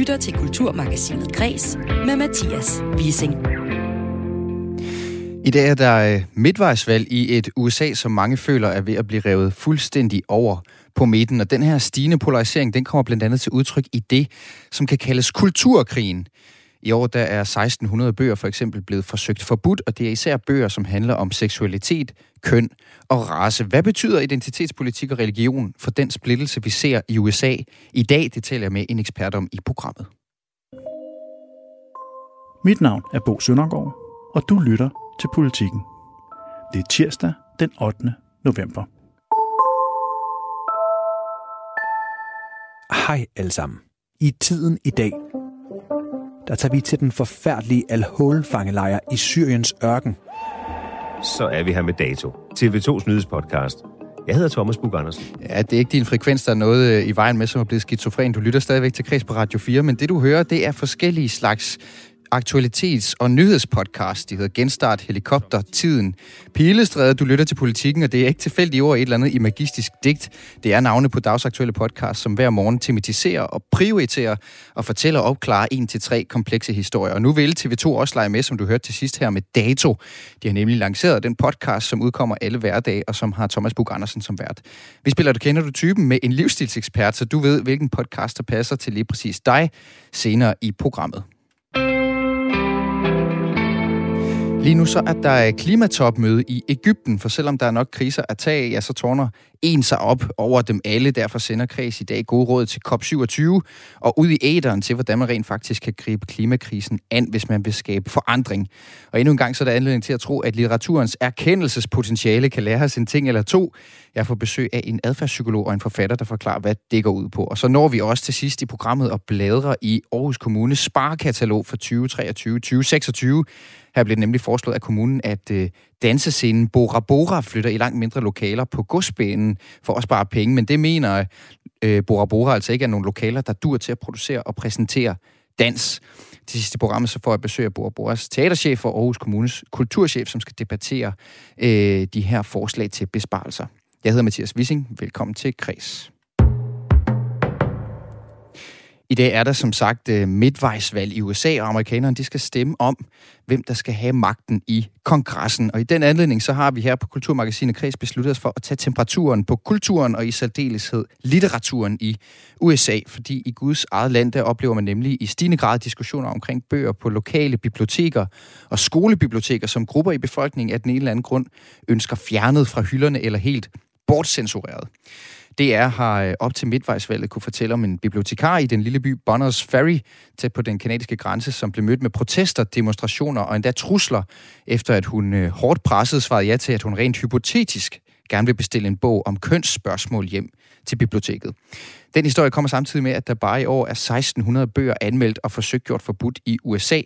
lytter til Kulturmagasinet Græs med Mathias Wissing. I dag er der øh, midtvejsvalg i et USA, som mange føler er ved at blive revet fuldstændig over på midten. Og den her stigende polarisering, den kommer blandt andet til udtryk i det, som kan kaldes kulturkrigen. I år der er 1600 bøger for eksempel blevet forsøgt forbudt, og det er især bøger, som handler om seksualitet, køn og race. Hvad betyder identitetspolitik og religion for den splittelse, vi ser i USA i dag? Det taler jeg med en ekspert om i programmet. Mit navn er Bo Søndergaard, og du lytter til Politikken. Det er tirsdag den 8. november. Hej alle sammen. I tiden i dag, der tager vi til den forfærdelige Al-Hol-fangelejr i Syriens ørken. Så er vi her med dato. TV2's nyhedspodcast. Jeg hedder Thomas Bug Andersen. Ja, det er ikke din frekvens, der er noget øh, i vejen med, som er blevet skizofren. Du lytter stadigvæk til Kreds på Radio 4, men det du hører, det er forskellige slags aktualitets- og nyhedspodcast. De hedder Genstart, Helikopter, Tiden, Pilestræde. Du lytter til politikken, og det er ikke tilfældigt ord et eller andet imagistisk digt. Det er navne på dagsaktuelle podcast, som hver morgen tematiserer og prioriterer og fortæller og opklarer en til tre komplekse historier. Og nu vil TV2 også lege med, som du hørte til sidst her, med Dato. De har nemlig lanceret den podcast, som udkommer alle hverdage, og som har Thomas Bug Andersen som vært. Vi spiller, du kender du typen, med en livsstilsekspert, så du ved, hvilken podcast, der passer til lige præcis dig senere i programmet. Lige nu så er der klimatopmøde i Ægypten, for selvom der er nok kriser at tage, ja, så tårner en sig op over dem alle. Derfor sender Kreds i dag gode råd til COP27 og ud i æderen til, hvordan man rent faktisk kan gribe klimakrisen an, hvis man vil skabe forandring. Og endnu en gang så er der anledning til at tro, at litteraturens erkendelsespotentiale kan lære os en ting eller to. Jeg får besøg af en adfærdspsykolog og en forfatter, der forklarer, hvad det går ud på. Og så når vi også til sidst i programmet og bladrer i Aarhus Kommunes sparekatalog for 2023-2026. Her blev det nemlig foreslået af kommunen, at øh, dansescenen Bora Bora flytter i langt mindre lokaler på godsbanen for at spare penge. Men det mener øh, Bora Bora altså ikke er nogle lokaler, der dur til at producere og præsentere dans. Til sidste program så får jeg besøg af Bora Boras teaterchef og Aarhus Kommunes kulturchef, som skal debattere øh, de her forslag til besparelser. Jeg hedder Mathias Wissing. Velkommen til Kreds. I dag er der som sagt øh, midtvejsvalg i USA, og amerikanerne de skal stemme om, hvem der skal have magten i kongressen. Og i den anledning så har vi her på Kulturmagasinet Kreds besluttet os for at tage temperaturen på kulturen og i særdeleshed litteraturen i USA. Fordi i Guds eget land, der oplever man nemlig i stigende grad diskussioner omkring bøger på lokale biblioteker og skolebiblioteker, som grupper i befolkningen af den ene eller anden grund ønsker fjernet fra hylderne eller helt bortcensureret. DR har øh, op til midtvejsvalget kunne fortælle om en bibliotekar i den lille by Bonners Ferry, tæt på den kanadiske grænse, som blev mødt med protester, demonstrationer og endda trusler, efter at hun øh, hårdt presset svarede ja til, at hun rent hypotetisk gerne vil bestille en bog om kønsspørgsmål hjem til biblioteket. Den historie kommer samtidig med, at der bare i år er 1600 bøger anmeldt og forsøgt gjort forbudt i USA.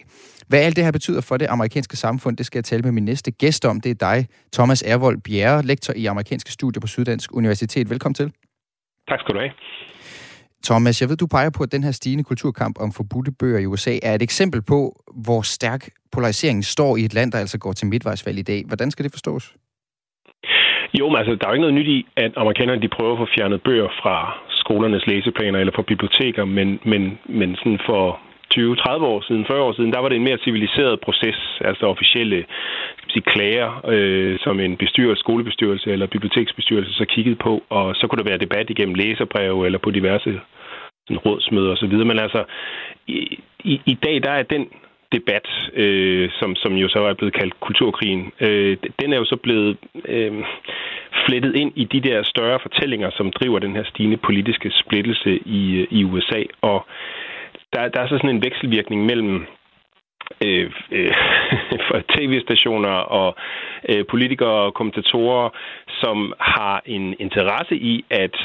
Hvad alt det her betyder for det amerikanske samfund, det skal jeg tale med min næste gæst om. Det er dig, Thomas Ervold Bjerre, lektor i amerikanske studier på Syddansk Universitet. Velkommen til. Tak skal du have. Thomas, jeg ved, du peger på, at den her stigende kulturkamp om forbudte bøger i USA er et eksempel på, hvor stærk polariseringen står i et land, der altså går til midtvejsvalg i dag. Hvordan skal det forstås? Jo, men altså, der er jo ikke noget nyt i, at amerikanerne de prøver at få fjernet bøger fra skolernes læseplaner eller fra biblioteker, men, men, men sådan for 20-30 år siden, 40 år siden, der var det en mere civiliseret proces, altså officielle skal sige, klager, øh, som en bestyrelse, skolebestyrelse eller biblioteksbestyrelse så kiggede på, og så kunne der være debat igennem læserbreve eller på diverse sådan, rådsmøder osv. Men altså, i, i, i dag der er den debat, øh, som, som jo så er blevet kaldt kulturkrigen, øh, den er jo så blevet øh, flettet ind i de der større fortællinger, som driver den her stigende politiske splittelse i, øh, i USA. Og der, der er så sådan en vekselvirkning mellem øh, øh, tv-stationer og øh, politikere og kommentatorer, som har en interesse i at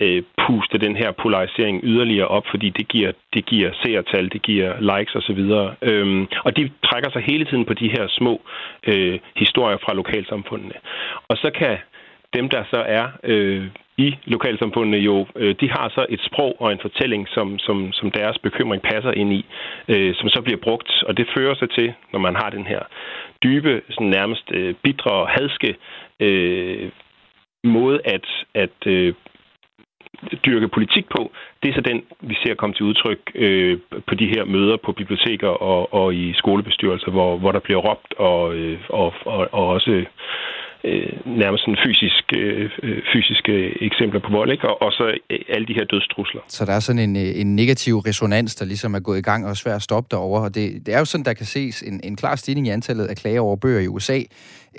øh, puste den her polarisering yderligere op, fordi det giver, det giver seertal, det giver likes osv. Øhm, og de trækker sig hele tiden på de her små øh, historier fra lokalsamfundene. Og så kan dem, der så er øh, i lokalsamfundene jo, øh, de har så et sprog og en fortælling, som, som, som deres bekymring passer ind i, øh, som så bliver brugt. Og det fører sig til, når man har den her dybe, sådan nærmest øh, bitre og hadske øh, måde at, at øh, dyrke politik på, det er så den, vi ser komme til udtryk øh, på de her møder på biblioteker og, og i skolebestyrelser, hvor, hvor der bliver råbt og, øh, og, og, og også øh, nærmest sådan fysisk, øh, øh, fysiske eksempler på vold, ikke? Og, og så øh, alle de her dødstrusler. Så der er sådan en, øh, en negativ resonans, der ligesom er gået i gang og er svært at stoppe derovre. Og det, det er jo sådan, der kan ses en, en klar stigning i antallet af klager over bøger i USA.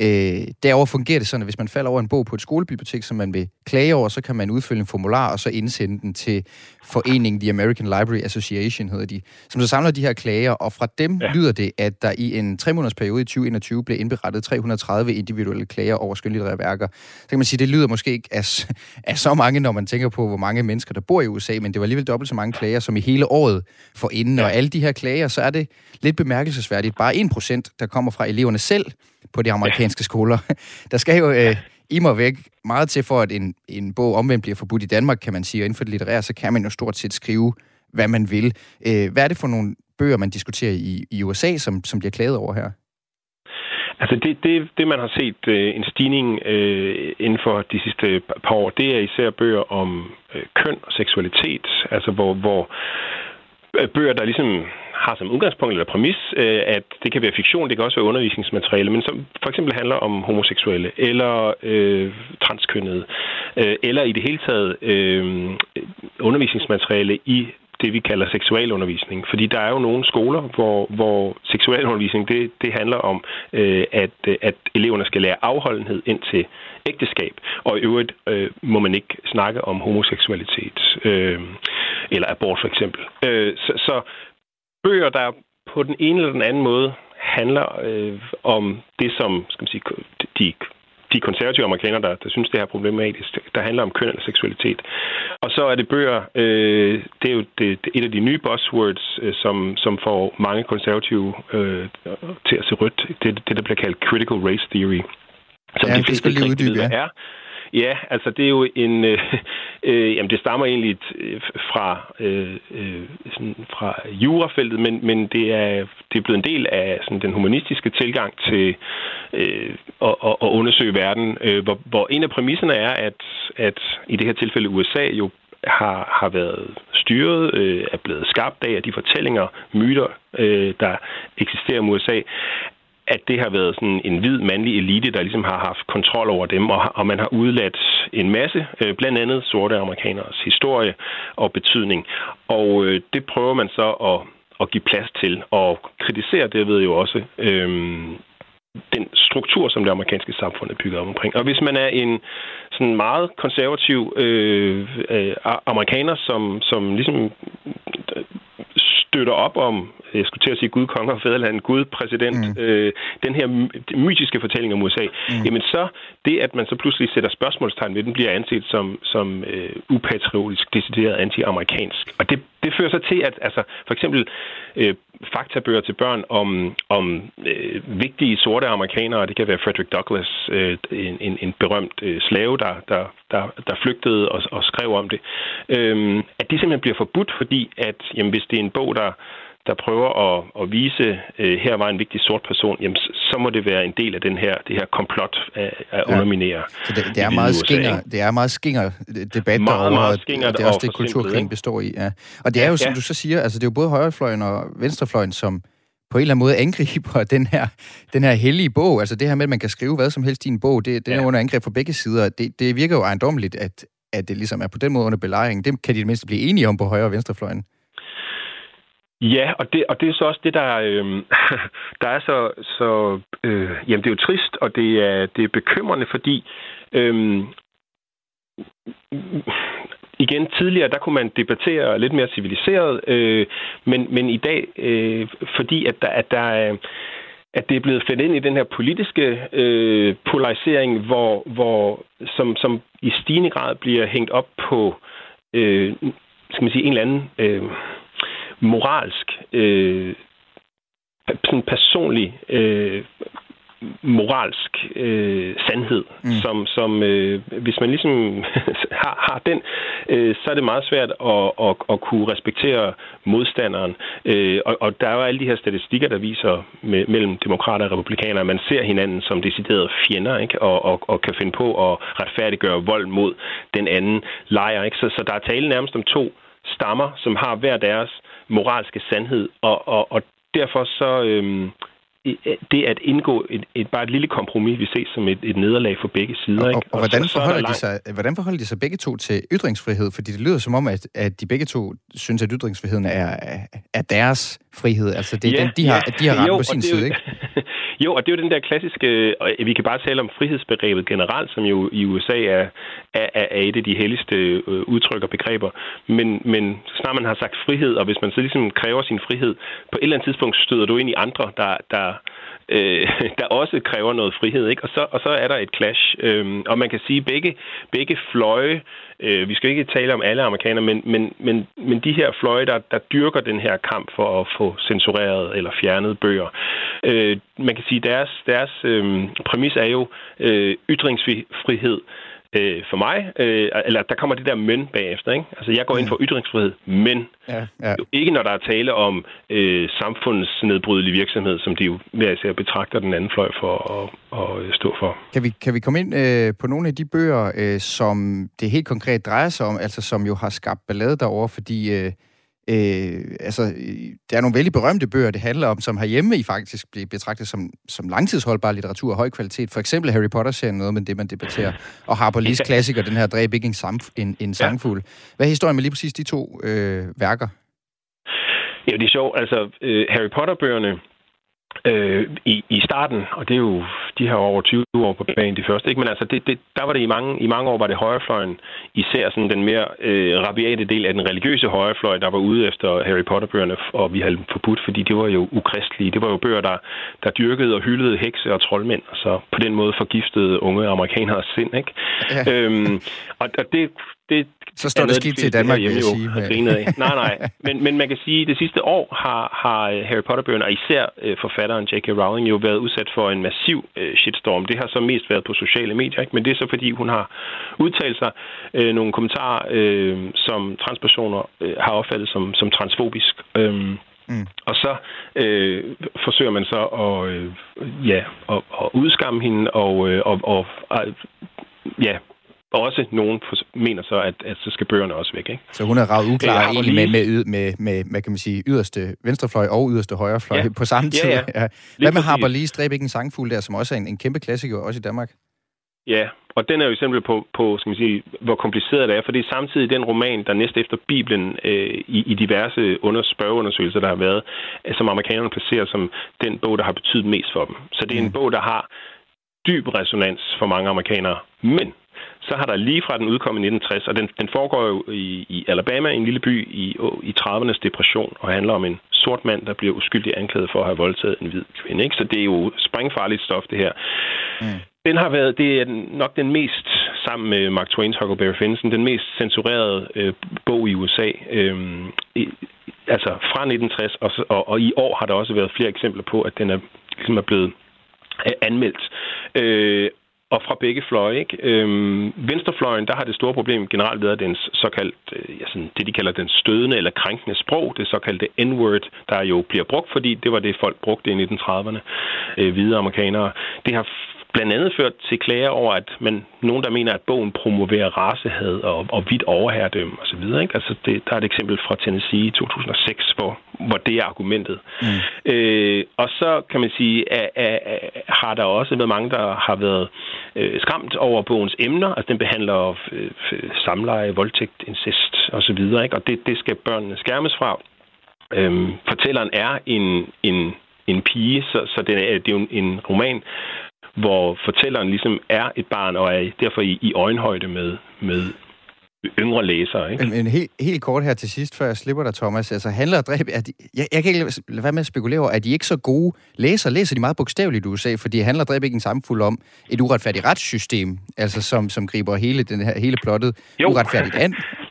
Øh, derover fungerer det sådan, at hvis man falder over en bog på et skolebibliotek, som man vil klage over, så kan man udfylde en formular og så indsende den til foreningen The American Library Association, hedder de, som så samler de her klager, og fra dem ja. lyder det, at der i en tre måneders periode i 2021 blev indberettet 330 individuelle klager over skønlitterære værker. Så kan man sige, det lyder måske ikke af, af så mange, når man tænker på, hvor mange mennesker, der bor i USA, men det var alligevel dobbelt så mange klager, som i hele året for inden. Ja. Og alle de her klager, så er det lidt bemærkelsesværdigt. Bare 1%, der kommer fra eleverne selv, på de amerikanske ja. skoler. Der skal jo øh, i mig væk meget til for, at en, en bog omvendt bliver forbudt i Danmark, kan man sige. Og inden for det litterære, så kan man jo stort set skrive, hvad man vil. Øh, hvad er det for nogle bøger, man diskuterer i, i USA, som, som bliver klaget over her? Altså det, det, det man har set øh, en stigning øh, inden for de sidste par år, det er især bøger om øh, køn og seksualitet, altså hvor, hvor øh, bøger, der ligesom har som udgangspunkt eller præmis, øh, at det kan være fiktion, det kan også være undervisningsmateriale, men som for eksempel handler om homoseksuelle eller øh, transkønnede, øh, eller i det hele taget øh, undervisningsmateriale i det, vi kalder seksualundervisning. Fordi der er jo nogle skoler, hvor, hvor seksualundervisning, det, det handler om, øh, at, at eleverne skal lære afholdenhed ind til ægteskab. Og i øvrigt øh, må man ikke snakke om homoseksualitet øh, eller abort for eksempel. Øh, så, så bøger, der på den ene eller den anden måde handler øh, om det, som skal man sige, de, de konservative amerikanere, der, der synes, det her er problematisk, der handler om køn eller seksualitet. Og så er det bøger, øh, det er jo det, det, et af de nye buzzwords, øh, som, som får mange konservative øh, til at se rødt. Det, det, der bliver kaldt critical race theory. Som ja, de fleste det skal lige uddybe, ja. er. Ja, altså det er jo en... Øh, øh, jamen det stammer egentlig øh, fra, øh, øh, sådan fra jurafeltet, men, men det, er, det er blevet en del af sådan, den humanistiske tilgang til øh, at, at, at undersøge verden, øh, hvor, hvor en af præmisserne er, at, at i det her tilfælde USA jo har, har været styret, øh, er blevet skabt af, af de fortællinger, myter, øh, der eksisterer i USA, at det har været sådan en hvid mandlig elite, der ligesom har haft kontrol over dem, og, og man har udladt en masse, øh, blandt andet sorte amerikaners historie og betydning. Og øh, det prøver man så at, at give plads til, og kritisere derved jo også øh, den struktur, som det amerikanske samfund er bygget op omkring. Og hvis man er en sådan meget konservativ øh, øh, amerikaner, som, som ligesom støtter op om jeg skulle til at sige Gud, konger og fædreland, Gud, præsident, mm. øh, den her mytiske fortælling om USA, mm. jamen så det, at man så pludselig sætter spørgsmålstegn ved den, bliver anset som, som øh, upatriotisk, decideret anti-amerikansk. Og det, det fører så til, at altså, for eksempel øh, faktabøger til børn om, om øh, vigtige sorte amerikanere, det kan være Frederick Douglass, øh, en, en, en berømt øh, slave, der, der, der, der flygtede og, og skrev om det, øh, at de simpelthen bliver forbudt, fordi at jamen, hvis det er en bog, der der prøver at, at vise, øh, her var en vigtig sort person, jamen, så må det være en del af den her, det her komplot at, at ja. underminere. Så det, det, er meget skinger, det er meget skinger debat meget, derovre, meget skinger, og det er også det, kulturkrigen består i. Ja. Og det er jo, ja, som ja. du så siger, altså det er jo både højrefløjen og venstrefløjen, som på en eller anden måde angriber den her, den her hellige bog. Altså det her med, at man kan skrive hvad som helst i en bog, det, det er ja. under angreb fra begge sider. Det, det virker jo ejendommeligt, at, at det ligesom er på den måde under belejring. Det kan de det mindste blive enige om på højre- og venstrefløjen. Ja, og det, og det er så også det, der, øh, der er så... så øh, jamen, det er jo trist, og det er, det er bekymrende, fordi... Øh, igen, tidligere, der kunne man debattere lidt mere civiliseret, øh, men, men i dag, øh, fordi at der, at der er at det er blevet fældet ind i den her politiske øh, polarisering, hvor, hvor som, som i stigende grad bliver hængt op på øh, skal man sige, en eller anden øh, moralsk, øh, sådan personlig øh, moralsk øh, sandhed, mm. som, som øh, hvis man ligesom har, har den, øh, så er det meget svært at, at, at kunne respektere modstanderen. Øh, og, og der er jo alle de her statistikker, der viser med, mellem demokrater og republikanere, at man ser hinanden som deciderede fjender, ikke? Og, og, og kan finde på at retfærdiggøre vold mod den anden lejr. Ikke? Så, så der er tale nærmest om to stammer, som har hver deres moralske sandhed, og, og, og derfor så... Øh, det at indgå et, et, bare et lille kompromis, vi ses som et, et nederlag for begge sider. Og, ikke? og, og hvordan, så, forholder så de sig, hvordan forholder de sig begge to til ytringsfrihed? Fordi det lyder som om, at, at de begge to synes, at ytringsfriheden er, er deres frihed. Altså det er ja, den, de har, ja. de har ret jo, på sin side, ikke? jo, og det er jo den der klassiske, og vi kan bare tale om frihedsbegrebet generelt, som jo i USA er, er, er et af de helligste øh, udtryk og begreber. Men, men snart man har sagt frihed, og hvis man så ligesom kræver sin frihed, på et eller andet tidspunkt støder du ind i andre, der, der, øh, der også kræver noget frihed. Ikke? Og, så, og så er der et clash. Øhm, og man kan sige, at begge, begge fløje, øh, vi skal ikke tale om alle amerikanere, men, men, men, men de her fløje, der, der dyrker den her kamp for at få censureret eller fjernet bøger, øh, man kan sige, at deres, deres øh, præmis er jo øh, ytringsfrihed øh, for mig, øh, eller der kommer det der men bagefter. Ikke? Altså, jeg går ind for ytringsfrihed, men ja, ja. ikke når der er tale om øh, samfundsnedbrydelig virksomhed, som de jo hver især betragter den anden fløj for at, at stå for. Kan vi, kan vi komme ind øh, på nogle af de bøger, øh, som det helt konkret drejer sig om, altså som jo har skabt ballade derovre, fordi... Øh, Øh, altså, der er nogle vældig berømte bøger, det handler om, som herhjemme i faktisk bliver betragtet som, som langtidsholdbar litteratur af høj kvalitet. For eksempel Harry Potter-serien, noget med det, man debatterer. Og Harper Lee's klassiker, den her Dræb ikke en, samf- en, en sangfugl. Hvad er historien med lige præcis de to øh, værker? Ja, det er sjovt. Altså, øh, Harry Potter-bøgerne øh, i, i starten, og det er jo de her over 20 år på banen, de første, ikke? men altså, det, det, der var det i mange, i mange år, var det højrefløjen, især sådan den mere øh, rabiate del af den religiøse højrefløj, der var ude efter Harry Potter-bøgerne, og vi havde dem forbudt, fordi det var jo ukristelige. Det var jo bøger, der, der dyrkede og hyldede hekse og troldmænd, og så på den måde forgiftede unge amerikanere sind, ikke? Ja. Øhm, og, og det, det, så står det skidt til Danmark, vil jeg sige. Af. Nej, nej. Men, men man kan sige, at det sidste år har, har øh, Harry Potter-bøgerne, og især øh, forfatteren J.K. Rowling, jo været udsat for en massiv øh, shitstorm. Det har så mest været på sociale medier, ikke? men det er så fordi, hun har udtalt sig øh, nogle kommentarer, øh, som transpersoner øh, har opfattet som, som transfobisk. Øh, Mm. Og så øh, forsøger man så at, øh, ja, at, at udskamme hende og, øh, og, og, og ja, også nogen mener så, at, at så skal bøgerne også væk. Ikke? Så hun er ravet uklar øh, egentlig med, med, med, med, med, kan man sige, yderste venstrefløj og yderste højrefløj ja. på samme tid. Ja, ja. ja. Hvad med Harper Lee, Stræb ikke en sangfugl der, som også er en, en kæmpe klassiker også i Danmark? Ja, og den er jo eksempel på, på skal man sige, hvor kompliceret det er, for det er samtidig den roman, der næste efter Bibelen øh, i, i diverse under, spørgeundersøgelser, der har været, som amerikanerne placerer som den bog, der har betydet mest for dem. Så det er en bog, der har dyb resonans for mange amerikanere. Men så har der lige fra den udkom i 1960, og den, den foregår jo i, i Alabama, en lille by i, i 30'ernes depression, og handler om en sort mand, der bliver uskyldig anklaget for at have voldtaget en hvid kvinde. Ikke? Så det er jo springfarligt stof, det her. Mm. Den har været, det er nok den mest, sammen med Mark Twain's Huckleberry Finnsen, den mest censurerede øh, bog i USA. Øh, i, altså fra 1960, og, og, og i år har der også været flere eksempler på, at den er, ligesom er blevet øh, anmeldt. Øh, og fra begge fløje. Ikke? Øhm, venstrefløjen, der har det store problem generelt været dens såkaldt, øh, ja, sådan, det de kalder den stødende eller krænkende sprog, det såkaldte N-word, der jo bliver brugt, fordi det var det, folk brugte i 1930'erne, øh, hvide amerikanere. Det har blandt andet ført til klager over, at man, nogen, der mener, at bogen promoverer racehad og, og vidt overherredømme osv. Ikke? Altså det, der er et eksempel fra Tennessee i 2006, hvor, hvor det er argumentet. Mm. Øh, og så kan man sige, at, at, at, har der også været mange, der har været øh, skræmt over bogens emner. Altså den behandler øh, samleje, voldtægt, incest osv. Ikke? Og det, det skal børnene skærmes fra. Øhm, fortælleren er en, en, en pige, så, så det, er, det er jo en roman, hvor fortælleren ligesom er et barn og er derfor i, i øjenhøjde med, med yngre læsere. Ikke? Men, men helt, helt kort her til sidst, før jeg slipper dig, Thomas. Altså, handler og dræb, er de, jeg, jeg kan ikke lade være med at spekulere over, er de ikke så gode læsere? Læser de meget bogstaveligt i USA? Fordi handler og dræb ikke en samfund om et uretfærdigt retssystem, altså som, som griber hele, den her, hele plottet jo. uretfærdigt an?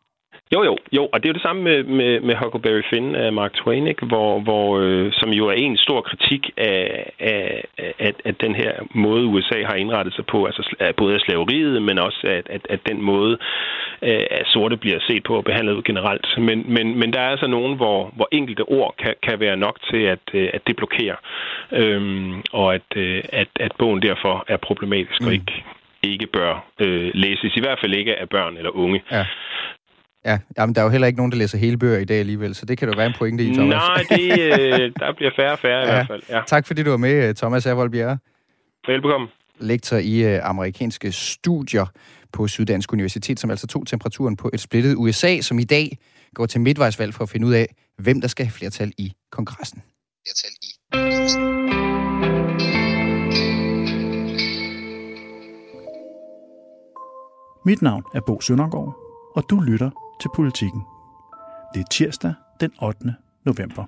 Jo, jo, jo, og det er jo det samme med, med, med Huckleberry Finn af Mark Twain, ikke? Hvor, hvor, øh, som jo er en stor kritik af, af, af, af den her måde, USA har indrettet sig på, altså både af slaveriet, men også at, at, at den måde, øh, at sorte bliver set på og behandlet generelt. Men, men, men der er altså nogen, hvor, hvor enkelte ord kan, kan være nok til, at, øh, at det blokerer, øhm, og at, øh, at, at bogen derfor er problematisk mm. og ikke ikke bør øh, læses, i hvert fald ikke af børn eller unge. Ja. Ja, jamen, der er jo heller ikke nogen, der læser hele bøger i dag alligevel, så det kan jo være en pointe i, Thomas. Nej, det, øh, der bliver færre og færre ja. i hvert fald. Ja. Tak fordi du var med, Thomas Ervold Bjerre. Velbekomme. Lektor i øh, amerikanske studier på Syddansk Universitet, som altså tog temperaturen på et splittet USA, som i dag går til midtvejsvalg for at finde ud af, hvem der skal have flertal i kongressen. Flertal i kongressen. Mit navn er Bo Søndergaard, og du lytter til Politikken. Det er tirsdag den 8. november.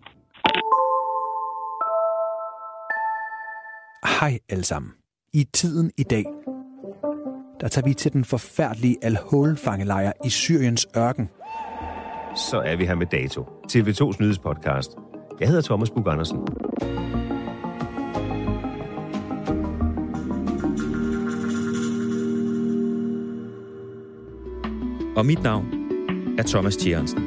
Hej alle sammen. I tiden i dag, der tager vi til den forfærdelige Al-Hol-fangelejr i Syriens ørken. Så er vi her med Dato, TV2's nyhedspodcast. Jeg hedder Thomas Bug Andersen. Og mit navn af Thomas Tjernsen.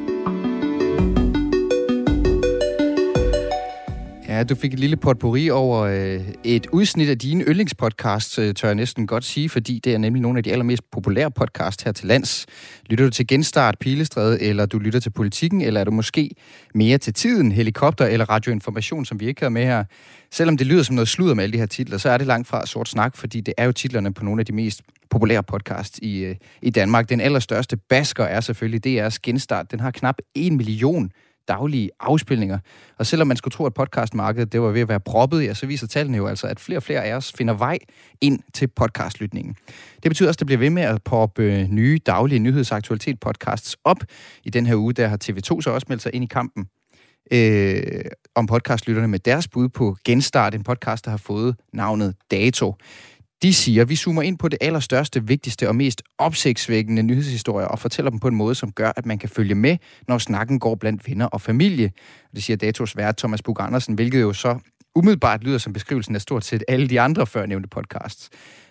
Ja, du fik et lille potpourri over øh, et udsnit af dine yndlingspodcasts, øh, tør jeg næsten godt sige, fordi det er nemlig nogle af de allermest populære podcasts her til lands. Lytter du til Genstart, Pilestræde, eller du lytter til Politikken, eller er du måske mere til Tiden, Helikopter eller Radioinformation, som vi ikke har med her? Selvom det lyder som noget sludder med alle de her titler, så er det langt fra sort snak, fordi det er jo titlerne på nogle af de mest populære podcasts i, øh, i Danmark. Den allerstørste basker er selvfølgelig DR's Genstart. Den har knap en million daglige afspilninger. Og selvom man skulle tro, at podcastmarkedet det var ved at være proppet, ja, så viser tallene jo altså, at flere og flere af os finder vej ind til podcastlytningen. Det betyder også, at det bliver ved med at poppe øh, nye daglige nyhedsaktualitet podcasts op. I den her uge, der har TV2 så også meldt sig ind i kampen øh, om podcastlytterne med deres bud på Genstart, en podcast, der har fået navnet Dato. De siger, at vi zoomer ind på det allerstørste, vigtigste og mest opsigtsvækkende nyhedshistorier og fortæller dem på en måde, som gør, at man kan følge med, når snakken går blandt venner og familie. Det siger Datos vært Thomas Bug Andersen, hvilket jo så umiddelbart lyder som beskrivelsen af stort set alle de andre førnævnte podcasts.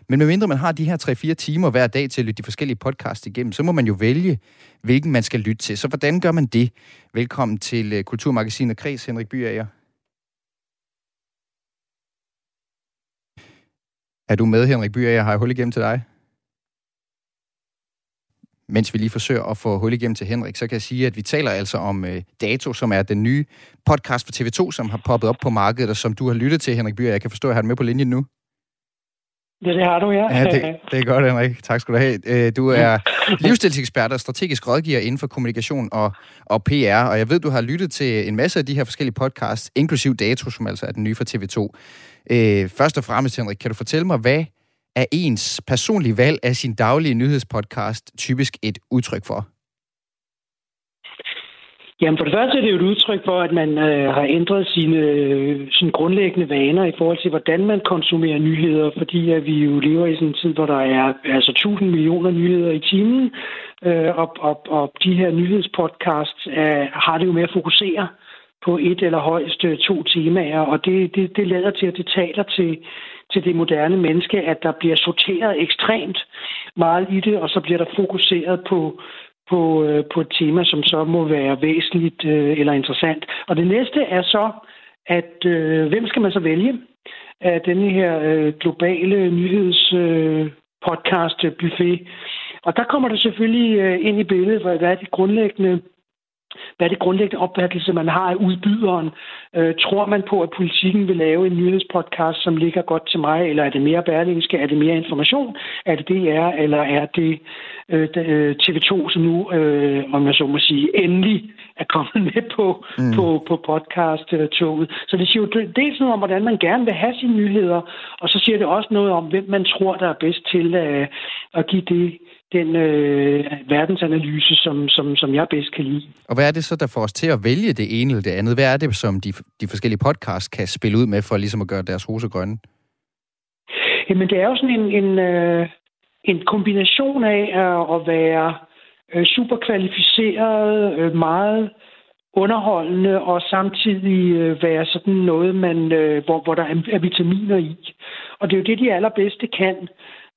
Men medmindre man har de her 3-4 timer hver dag til at lytte de forskellige podcasts igennem, så må man jo vælge, hvilken man skal lytte til. Så hvordan gør man det? Velkommen til øh, Kulturmagasinet Kreds, Henrik Byager. Er du med, Henrik Byer? Jeg har hul igennem til dig. Mens vi lige forsøger at få hul igennem til Henrik, så kan jeg sige, at vi taler altså om uh, Dato, som er den nye podcast for TV2, som har poppet op på markedet, og som du har lyttet til, Henrik Byer. Jeg kan forstå, at jeg har den med på linjen nu. Ja, det har du, ja. ja det, det er godt, Henrik. Tak skal du have. Øh, du er livsstilsekspert og strategisk rådgiver inden for kommunikation og, og PR, og jeg ved, du har lyttet til en masse af de her forskellige podcasts, inklusiv Dato, som altså er den nye for TV2. Øh, først og fremmest, Henrik, kan du fortælle mig, hvad er ens personlige valg af sin daglige nyhedspodcast typisk et udtryk for? Jamen for det første er det jo et udtryk for, at man øh, har ændret sine, øh, sine grundlæggende vaner i forhold til, hvordan man konsumerer nyheder, fordi at vi jo lever i sådan en tid, hvor der er altså 1000 millioner nyheder i timen, øh, og, og, og de her nyhedspodcasts øh, har det jo med at fokusere på et eller højst øh, to temaer, og det, det, det lader til, at det taler til, til det moderne menneske, at der bliver sorteret ekstremt meget i det, og så bliver der fokuseret på, på, øh, på et tema, som så må være væsentligt øh, eller interessant. Og det næste er så, at øh, hvem skal man så vælge af denne her øh, globale nyhedspodcast øh, øh, buffet? Og der kommer det selvfølgelig øh, ind i billedet, hvad er de grundlæggende hvad er det grundlæggende opfattelse, man har af udbyderen? Øh, tror man på, at politikken vil lave en nyhedspodcast, som ligger godt til mig, eller er det mere bærlingske, er det mere information? Er det DR, eller er det øh, øh TV2, som nu, øh, om jeg så må sige, endelig er kommet med på, mm. på, på podcast-toget? Så det siger jo dels noget om, hvordan man gerne vil have sine nyheder, og så siger det også noget om, hvem man tror, der er bedst til at, at give det den øh, verdensanalyse, som, som, som jeg bedst kan lide. Og hvad er det så, der får os til at vælge det ene eller det andet? Hvad er det, som de, de forskellige podcasts kan spille ud med for ligesom at gøre deres hose grønne? Jamen, det er jo sådan en, en, øh, en kombination af at, at være øh, super kvalificeret, øh, meget underholdende og samtidig øh, være sådan noget, man, øh, hvor, hvor der er, er vitaminer i. Og det er jo det, de allerbedste kan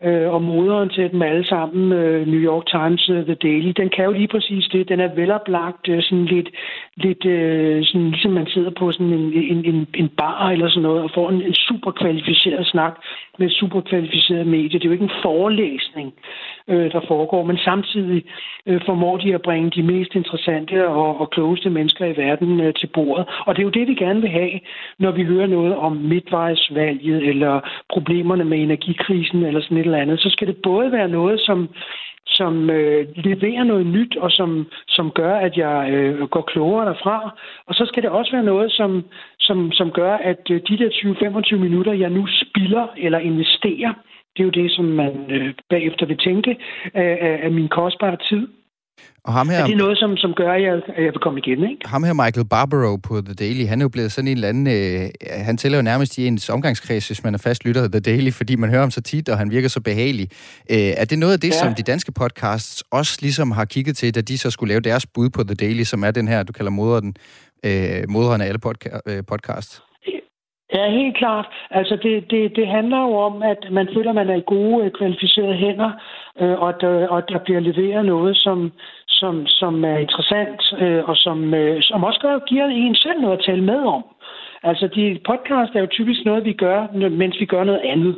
øh, og moderen til dem alle sammen, øh, New York Times uh, The Daily, den kan jo lige præcis det. Den er veloplagt, øh, sådan lidt, lidt øh, sådan, ligesom man sidder på sådan en, en, en, en bar eller sådan noget, og får en, en super kvalificeret snak med et super kvalificeret medie. Det er jo ikke en forelæsning, øh, der foregår, men samtidig øh, formår de at bringe de mest interessante og, og klogeste mennesker i verden øh, til bordet. Og det er jo det, vi gerne vil have, når vi hører noget om midtvejsvalget eller problemerne med energikrisen eller sådan et eller andet. Så skal det både være noget, som som øh, leverer noget nyt, og som, som gør, at jeg øh, går klogere derfra. Og så skal det også være noget, som, som, som gør, at øh, de der 20-25 minutter, jeg nu spilder eller investerer, det er jo det, som man øh, bagefter vil tænke af, af, af min kostbare tid. Og ham her, er det noget, som, som gør, at jeg, at jeg vil komme igen, ikke? Ham her, Michael Barbaro på The Daily, han er jo blevet sådan en eller anden... Øh, han tæller jo nærmest i ens omgangskreds, hvis man er fast lytter af The Daily, fordi man hører ham så tit, og han virker så behagelig. Øh, er det noget af det, ja. som de danske podcasts også ligesom har kigget til, da de så skulle lave deres bud på The Daily, som er den her, du kalder moderen, øh, moderen af alle podca- øh, podcasts? Ja, helt klart. Altså, det, det, det handler jo om, at man føler, at man er i gode, øh, kvalificerede hænder, øh, og, der, øh, og der bliver leveret noget, som, som, som er interessant, øh, og som, øh, som også gør, giver en selv noget at tale med om. Altså, de podcast er jo typisk noget, vi gør, mens vi gør noget andet.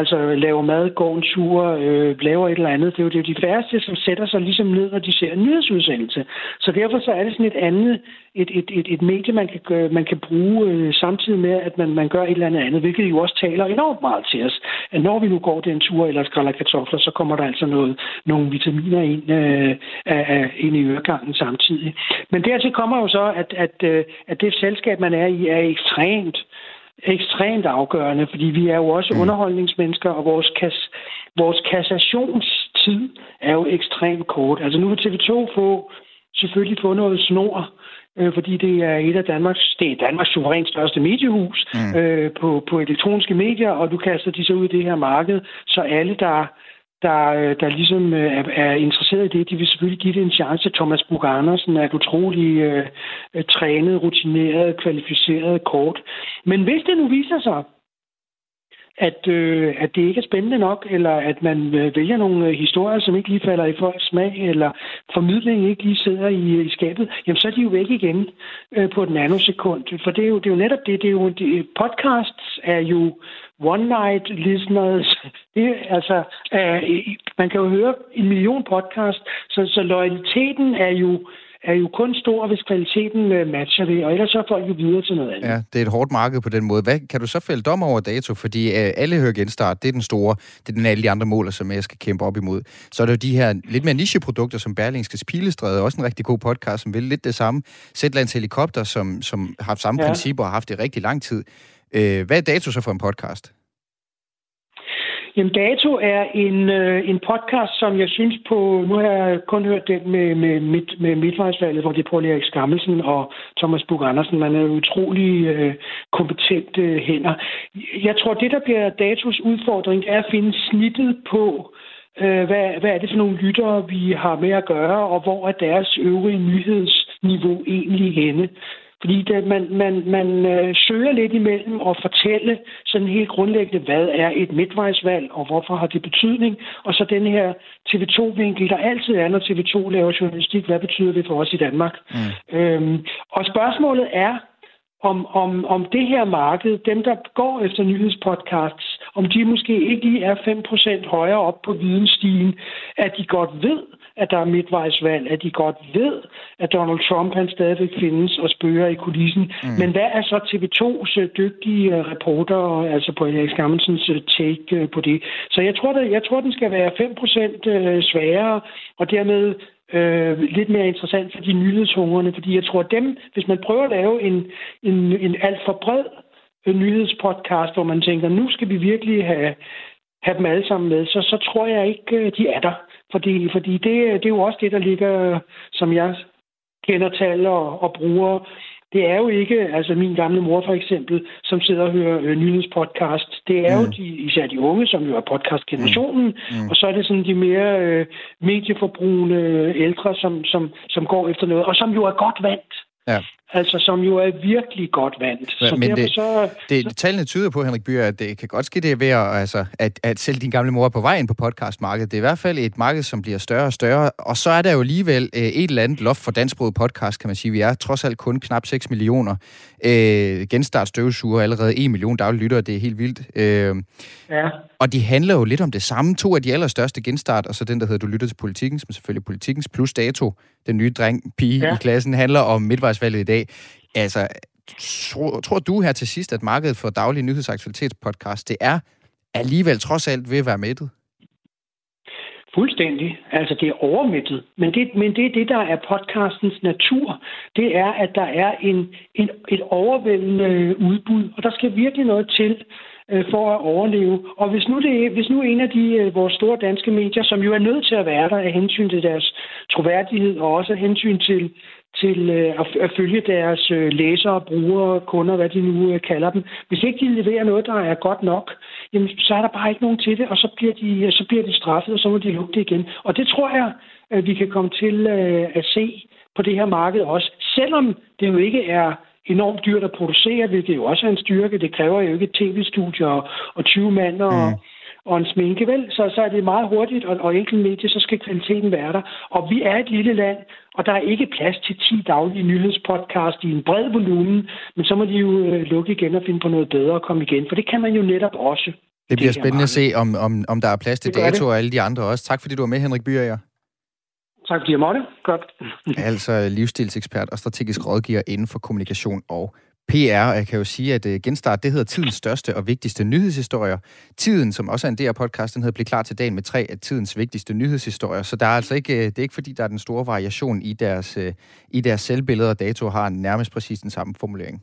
Altså laver mad, går en tur, øh, laver et eller andet. Det er jo det er de færreste, som sætter sig ligesom ned, når de ser en nyhedsudsendelse. Så derfor så er det sådan et andet, et, et, et, et medie, man kan, gøre, man kan bruge øh, samtidig med, at man, man gør et eller andet andet, hvilket jo også taler enormt meget til os. At når vi nu går den tur eller skræller kartofler, så kommer der altså noget, nogle vitaminer ind, øh, af, ind i øregangen samtidig. Men dertil kommer jo så, at, at, øh, at det selskab, man er i, er ekstremt ekstremt afgørende, fordi vi er jo også mm. underholdningsmennesker, og vores, kas, vores kassationstid er jo ekstremt kort. Altså nu vil TV2 få selvfølgelig få noget snor, øh, fordi det er et af Danmarks, det er Danmarks suverænt største mediehus mm. øh, på, på elektroniske medier, og du kaster de så ud i det her marked, så alle, der der, øh, der ligesom øh, er, er interesseret i det, de vil selvfølgelig give det en chance. Thomas Bug Andersen er et utrolig øh, øh, trænet, rutineret, kvalificeret kort. Men hvis det nu viser sig, at, øh, at det ikke er spændende nok, eller at man øh, vælger nogle øh, historier, som ikke lige falder i folks smag, eller formidlingen ikke lige sidder i, i skabet, jamen så er de jo væk igen øh, på et nanosekund. For det er jo, det er jo netop det. det er jo, de, podcasts er jo one-night listeners. Det, altså, øh, man kan jo høre en million podcast, så, så loyaliteten er jo er jo kun stor, hvis kvaliteten øh, matcher det, og ellers så er folk jo videre til noget andet. Ja, det er et hårdt marked på den måde. Hvad, kan du så fælde dom over dato? Fordi uh, alle hører genstart, det er den store, det er den alle de andre mål, som jeg skal kæmpe op imod. Så er det jo de her lidt mere nicheprodukter, som Berlingske Pilestræde, også en rigtig god podcast, som vil lidt det samme. Zetlands Helikopter, som, som har haft samme ja. principper og har haft det rigtig lang tid. Øh, hvad er dato så for en podcast? Jamen, Dato er en, øh, en podcast, som jeg synes på... Nu har jeg kun hørt den med, med, mit, med midtvejsvalget, hvor det er Paul Erik Skammelsen og Thomas Bug Andersen. Man er utrolig øh, kompetente øh, hænder. Jeg tror, det, der bliver Datos udfordring, er at finde snittet på, øh, hvad, hvad er det for nogle lyttere, vi har med at gøre, og hvor er deres øvrige nyhedsniveau egentlig henne. Fordi det, man, man, man øh, søger lidt imellem at fortælle sådan helt grundlæggende, hvad er et midtvejsvalg, og hvorfor har det betydning, og så den her TV2-vinkel, der altid er, når TV2 laver journalistik, hvad betyder det for os i Danmark? Mm. Øhm, og spørgsmålet er, om, om, om det her marked, dem der går efter nyhedspodcasts, om de måske ikke lige er 5% højere op på vidensstigen, at de godt ved, at der er midtvejsvalg, at de godt ved, at Donald Trump han stadigvæk findes og spørger i kulissen. Mm. Men hvad er så TV2's øh, dygtige øh, reporter, altså på Erik Skammelsens øh, take på det? Så jeg tror, det, jeg tror den skal være 5% sværere, og dermed øh, lidt mere interessant for de nyhedshungerne, fordi jeg tror, dem, hvis man prøver at lave en, en, en alt for bred nyhedspodcast, hvor man tænker, nu skal vi virkelig have, have dem alle sammen med, så, så tror jeg ikke, de er der. Fordi, fordi det, det er jo også det, der ligger, som jeg kender tal og, og bruger det er jo ikke, altså min gamle mor for eksempel, som sidder og hører øh, nyhedspodcast. Det er mm. jo de, især de unge, som jo er podcastgenerationen, mm. mm. og så er det sådan de mere øh, medieforbrugende ældre, som, som, som går efter noget, og som jo er godt vant. Ja. Altså, som jo er virkelig godt vandt. Ja, så men det, så, det, så... tallene tyder på, Henrik Byer, at det kan godt ske, det er ved at, altså, at, at selv din gamle mor er på vej ind på podcastmarkedet. Det er i hvert fald et marked, som bliver større og større. Og så er der jo alligevel øh, et eller andet loft for dansksproget podcast, kan man sige. Vi er trods alt kun knap 6 millioner. Øh, genstart støvsuger allerede 1 million daglige lyttere. Det er helt vildt. Øh, ja. Og de handler jo lidt om det samme. To af de allerstørste genstart, og så den, der hedder Du lytter til politikken, som selvfølgelig politikens plus dato, den nye dreng, pige ja. i klassen, handler om midtvejsvalget i dag. Altså, tror, tror du her til sidst, at markedet for daglige nyhedsaktualitetspodcast, det er alligevel trods alt ved at være mættet? Fuldstændig. Altså, det er overmættet. Men det, men det er det, der er podcastens natur. Det er, at der er en, en, et overvældende udbud, og der skal virkelig noget til øh, for at overleve. Og hvis nu, det, hvis nu en af de øh, vores store danske medier, som jo er nødt til at være der af hensyn til deres troværdighed og også af hensyn til, til øh, at, at følge deres øh, læsere, brugere, kunder, hvad de nu øh, kalder dem. Hvis ikke de leverer noget, der er godt nok, jamen, så er der bare ikke nogen til det, og så bliver de, øh, så bliver de straffet, og så må de lukke det igen. Og det tror jeg, at vi kan komme til øh, at se på det her marked også, selvom det jo ikke er enormt dyrt at producere, hvilket jo også er en styrke. Det kræver jo ikke et tv-studie og, og 20 mand og, mm og en sminke, vel? Så, så er det meget hurtigt, og, og enkelt medie, så skal kvaliteten være der. Og vi er et lille land, og der er ikke plads til 10 daglige nyhedspodcast i en bred volumen, men så må de jo øh, lukke igen og finde på noget bedre og komme igen, for det kan man jo netop også. Det bliver spændende at se, om, om, om der er plads til Dato og alle de andre også. Tak fordi du var med, Henrik Byer. Tak fordi jeg måtte. Godt. altså livsstilsekspert og strategisk rådgiver inden for kommunikation og PR. Jeg kan jo sige, at øh, Genstart, det hedder tidens største og vigtigste nyhedshistorier. Tiden, som også er en DR-podcast, den hedder Bliv klar til dagen med tre af tidens vigtigste nyhedshistorier. Så der er altså ikke, øh, det er ikke fordi, der er den store variation i deres, øh, i deres selvbilleder. Dato har nærmest præcis den samme formulering.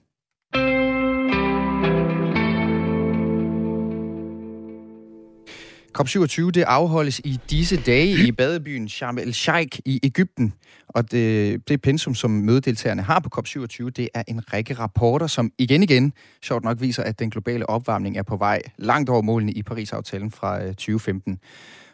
COP27 det afholdes i disse dage i badebyen Sharm el-Sheikh i Ægypten. Og det, det pensum, som mødedeltagerne har på COP27, det er en række rapporter, som igen igen, sjovt nok, viser, at den globale opvarmning er på vej langt over målene i Paris-aftalen fra øh, 2015.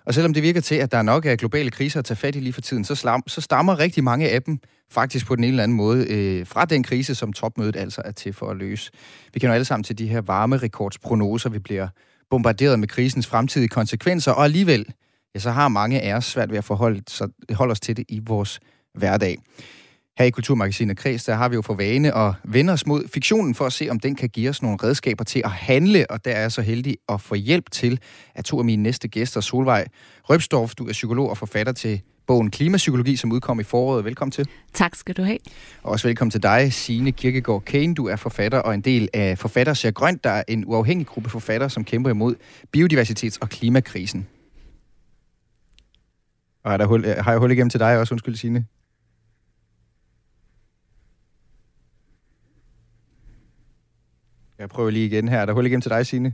Og selvom det virker til, at der nok er globale kriser at tage fat i lige for tiden, så, slam, så stammer rigtig mange af dem faktisk på den ene eller anden måde øh, fra den krise, som topmødet altså er til for at løse. Vi kender alle sammen til de her varmerekordsprognoser, vi bliver bombarderet med krisens fremtidige konsekvenser, og alligevel, ja, så har mange af os svært ved at forholde så, holde os til det i vores hverdag. Her i Kulturmagasinet Kreds, der har vi jo for vane at vende os mod fiktionen for at se, om den kan give os nogle redskaber til at handle, og der er jeg så heldig at få hjælp til at to af mine næste gæster, Solvej Røbstorff, du er psykolog og forfatter til bogen Klimapsykologi, som udkom i foråret. Velkommen til. Tak skal du have. Og også velkommen til dig, Signe Kirkegaard Kane. Du er forfatter og en del af Forfatter Grønt, der er en uafhængig gruppe forfattere, som kæmper imod biodiversitets- og klimakrisen. Og er der hul, har jeg hul igennem til dig også, undskyld Signe? Jeg prøver lige igen her. Er der hul igennem til dig, Signe?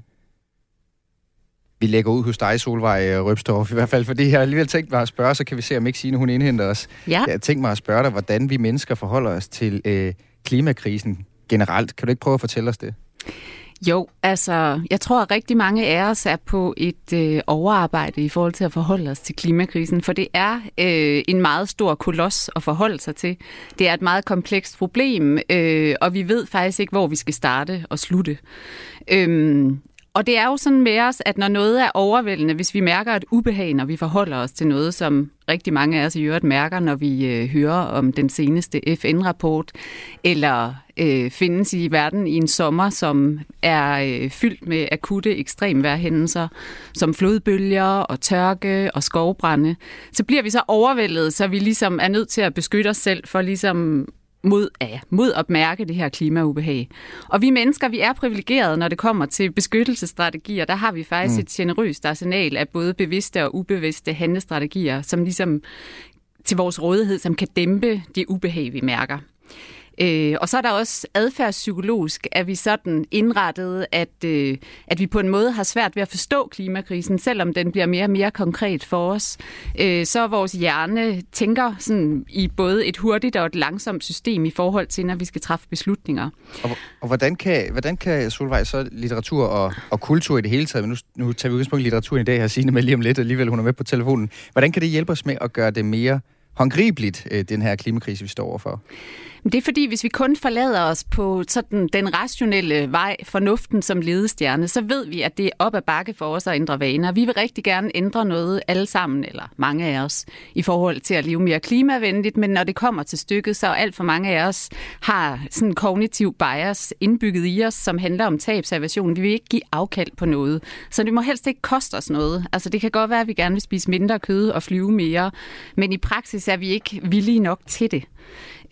vi lægger ud hos dig, Solvej øh, Røbstorff, i hvert fald, fordi jeg alligevel tænkt mig at spørge, så kan vi se, om ikke Signe, hun indhenter os. Ja. Jeg har tænkt mig at spørge dig, hvordan vi mennesker forholder os til øh, klimakrisen generelt. Kan du ikke prøve at fortælle os det? Jo, altså, jeg tror, at rigtig mange af os er på et øh, overarbejde i forhold til at forholde os til klimakrisen, for det er øh, en meget stor koloss at forholde sig til. Det er et meget komplekst problem, øh, og vi ved faktisk ikke, hvor vi skal starte og slutte. Øhm, og det er jo sådan med os, at når noget er overvældende, hvis vi mærker et ubehag, når vi forholder os til noget, som rigtig mange af os i øvrigt mærker, når vi øh, hører om den seneste FN-rapport, eller øh, findes i verden i en sommer, som er øh, fyldt med akutte ekstremværhændelser, som flodbølger og tørke og skovbrænde, så bliver vi så overvældet, så vi ligesom er nødt til at beskytte os selv for ligesom mod, ja, mod at mærke det her klimaubehag. Og vi mennesker, vi er privilegerede, når det kommer til beskyttelsesstrategier. Der har vi faktisk mm. et generøst arsenal af både bevidste og ubevidste handlestrategier, som ligesom til vores rådighed, som kan dæmpe det ubehag, vi mærker. Øh, og så er der også adfærdspsykologisk, at vi sådan indrettet, at, øh, at vi på en måde har svært ved at forstå klimakrisen, selvom den bliver mere og mere konkret for os. Øh, så vores hjerne tænker sådan i både et hurtigt og et langsomt system i forhold til, når vi skal træffe beslutninger. Og, og hvordan, kan, hvordan kan Solvej så litteratur og, og kultur i det hele taget, men nu, nu tager vi udgangspunkt i litteraturen i dag, her Signe med lige om lidt, alligevel hun er med på telefonen. Hvordan kan det hjælpe os med at gøre det mere håndgribeligt, øh, den her klimakrise, vi står overfor? Det er fordi, hvis vi kun forlader os på sådan den rationelle vej, fornuften som ledestjerne, så ved vi, at det er op ad bakke for os at ændre vaner. Vi vil rigtig gerne ændre noget alle sammen, eller mange af os, i forhold til at leve mere klimavenligt, men når det kommer til stykket, så alt for mange af os har sådan en kognitiv bias indbygget i os, som handler om tabsaversion. Vi vil ikke give afkald på noget, så det må helst ikke koste os noget. Altså det kan godt være, at vi gerne vil spise mindre kød og flyve mere, men i praksis er vi ikke villige nok til det.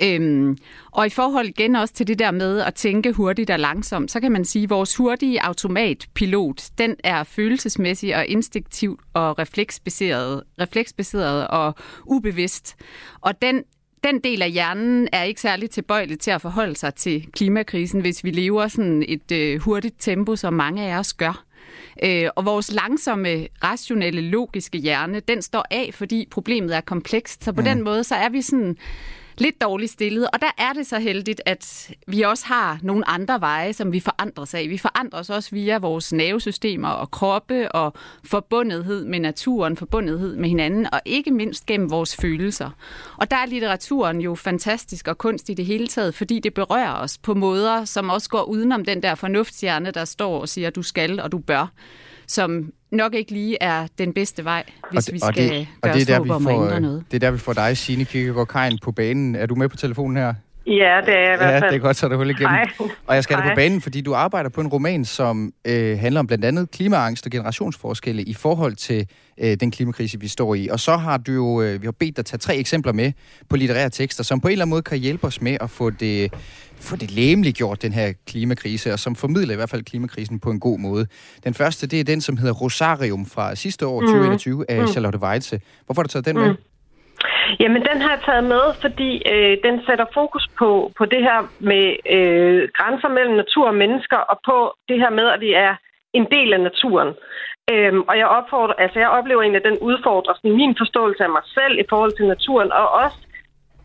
Øhm, og i forhold igen også til det der med at tænke hurtigt og langsomt, så kan man sige, at vores hurtige automatpilot, den er følelsesmæssig og instinktiv og refleksbaseret, refleksbaseret og ubevidst. Og den den del af hjernen er ikke særlig tilbøjelig til at forholde sig til klimakrisen, hvis vi lever sådan et øh, hurtigt tempo, som mange af os gør. Øh, og vores langsomme, rationelle, logiske hjerne, den står af, fordi problemet er komplekst. Så på mm. den måde, så er vi sådan lidt dårligt stillet. Og der er det så heldigt, at vi også har nogle andre veje, som vi forandrer sig af. Vi forandrer os også via vores nervesystemer og kroppe og forbundethed med naturen, forbundethed med hinanden, og ikke mindst gennem vores følelser. Og der er litteraturen jo fantastisk og kunst i det hele taget, fordi det berører os på måder, som også går udenom den der fornuftshjerne, der står og siger, du skal og du bør som nok ikke lige er den bedste vej, hvis det, vi skal det, gøre det er der, vi får, ændre noget. Det er der, vi får dig, Signe Kierkegaard Kajen, på banen. Er du med på telefonen her? Ja, det er i hvert fald. Ja, det er godt, så er hul igennem. Hej. Og jeg skal Hej. på banen, fordi du arbejder på en roman, som øh, handler om blandt andet klimaangst og generationsforskelle i forhold til øh, den klimakrise, vi står i. Og så har du jo, øh, vi har bedt dig tage tre eksempler med på litterære tekster, som på en eller anden måde kan hjælpe os med at få det, få det læmeligt gjort, den her klimakrise, og som formidler i hvert fald klimakrisen på en god måde. Den første, det er den, som hedder Rosarium fra sidste år, 2021, af Mm. Charlotte Weitze. Hvorfor har du taget den med? Jamen, den har jeg taget med, fordi øh, den sætter fokus på, på det her med øh, grænser mellem natur og mennesker, og på det her med, at vi er en del af naturen. Øhm, og jeg, opfordrer, altså jeg oplever egentlig, at den udfordrer sådan, min forståelse af mig selv i forhold til naturen, og også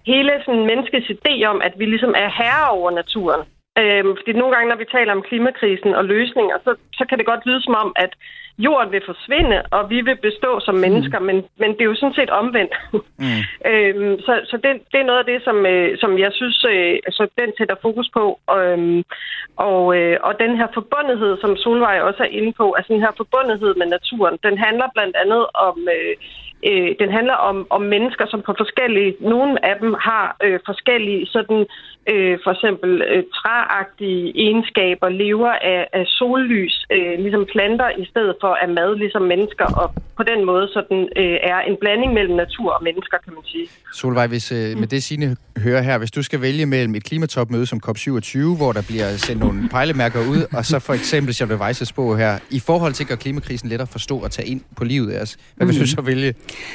hele sådan, menneskets idé om, at vi ligesom er herre over naturen. Øhm, fordi nogle gange, når vi taler om klimakrisen og løsninger, så, så kan det godt lyde som om, at jorden vil forsvinde, og vi vil bestå som mennesker, men, men det er jo sådan set omvendt. Mm. Øhm, så så det, det er noget af det, som, øh, som jeg synes, øh, altså, den sætter fokus på. Øhm, og, øh, og den her forbundethed, som Solvej også er inde på, altså den her forbundethed med naturen, den handler blandt andet om... Øh, øh, den handler om, om mennesker, som på forskellige, nogle af dem har øh, forskellige sådan, øh, for eksempel øh, træagtige egenskaber, lever af, af sollys, øh, ligesom planter, i stedet for af mad, ligesom mennesker, og på den måde sådan, øh, er en blanding mellem natur og mennesker, kan man sige. Solvej, hvis, øh, med det Signe hører her, hvis du skal vælge mellem et klimatopmøde som COP27, hvor der bliver sendt nogle pejlemærker ud, og så for eksempel Charlotte Weisses bog her, i forhold til at gøre klimakrisen lettere at forstå og tage ind på livet af os, hvad vil du Mm. så vælge?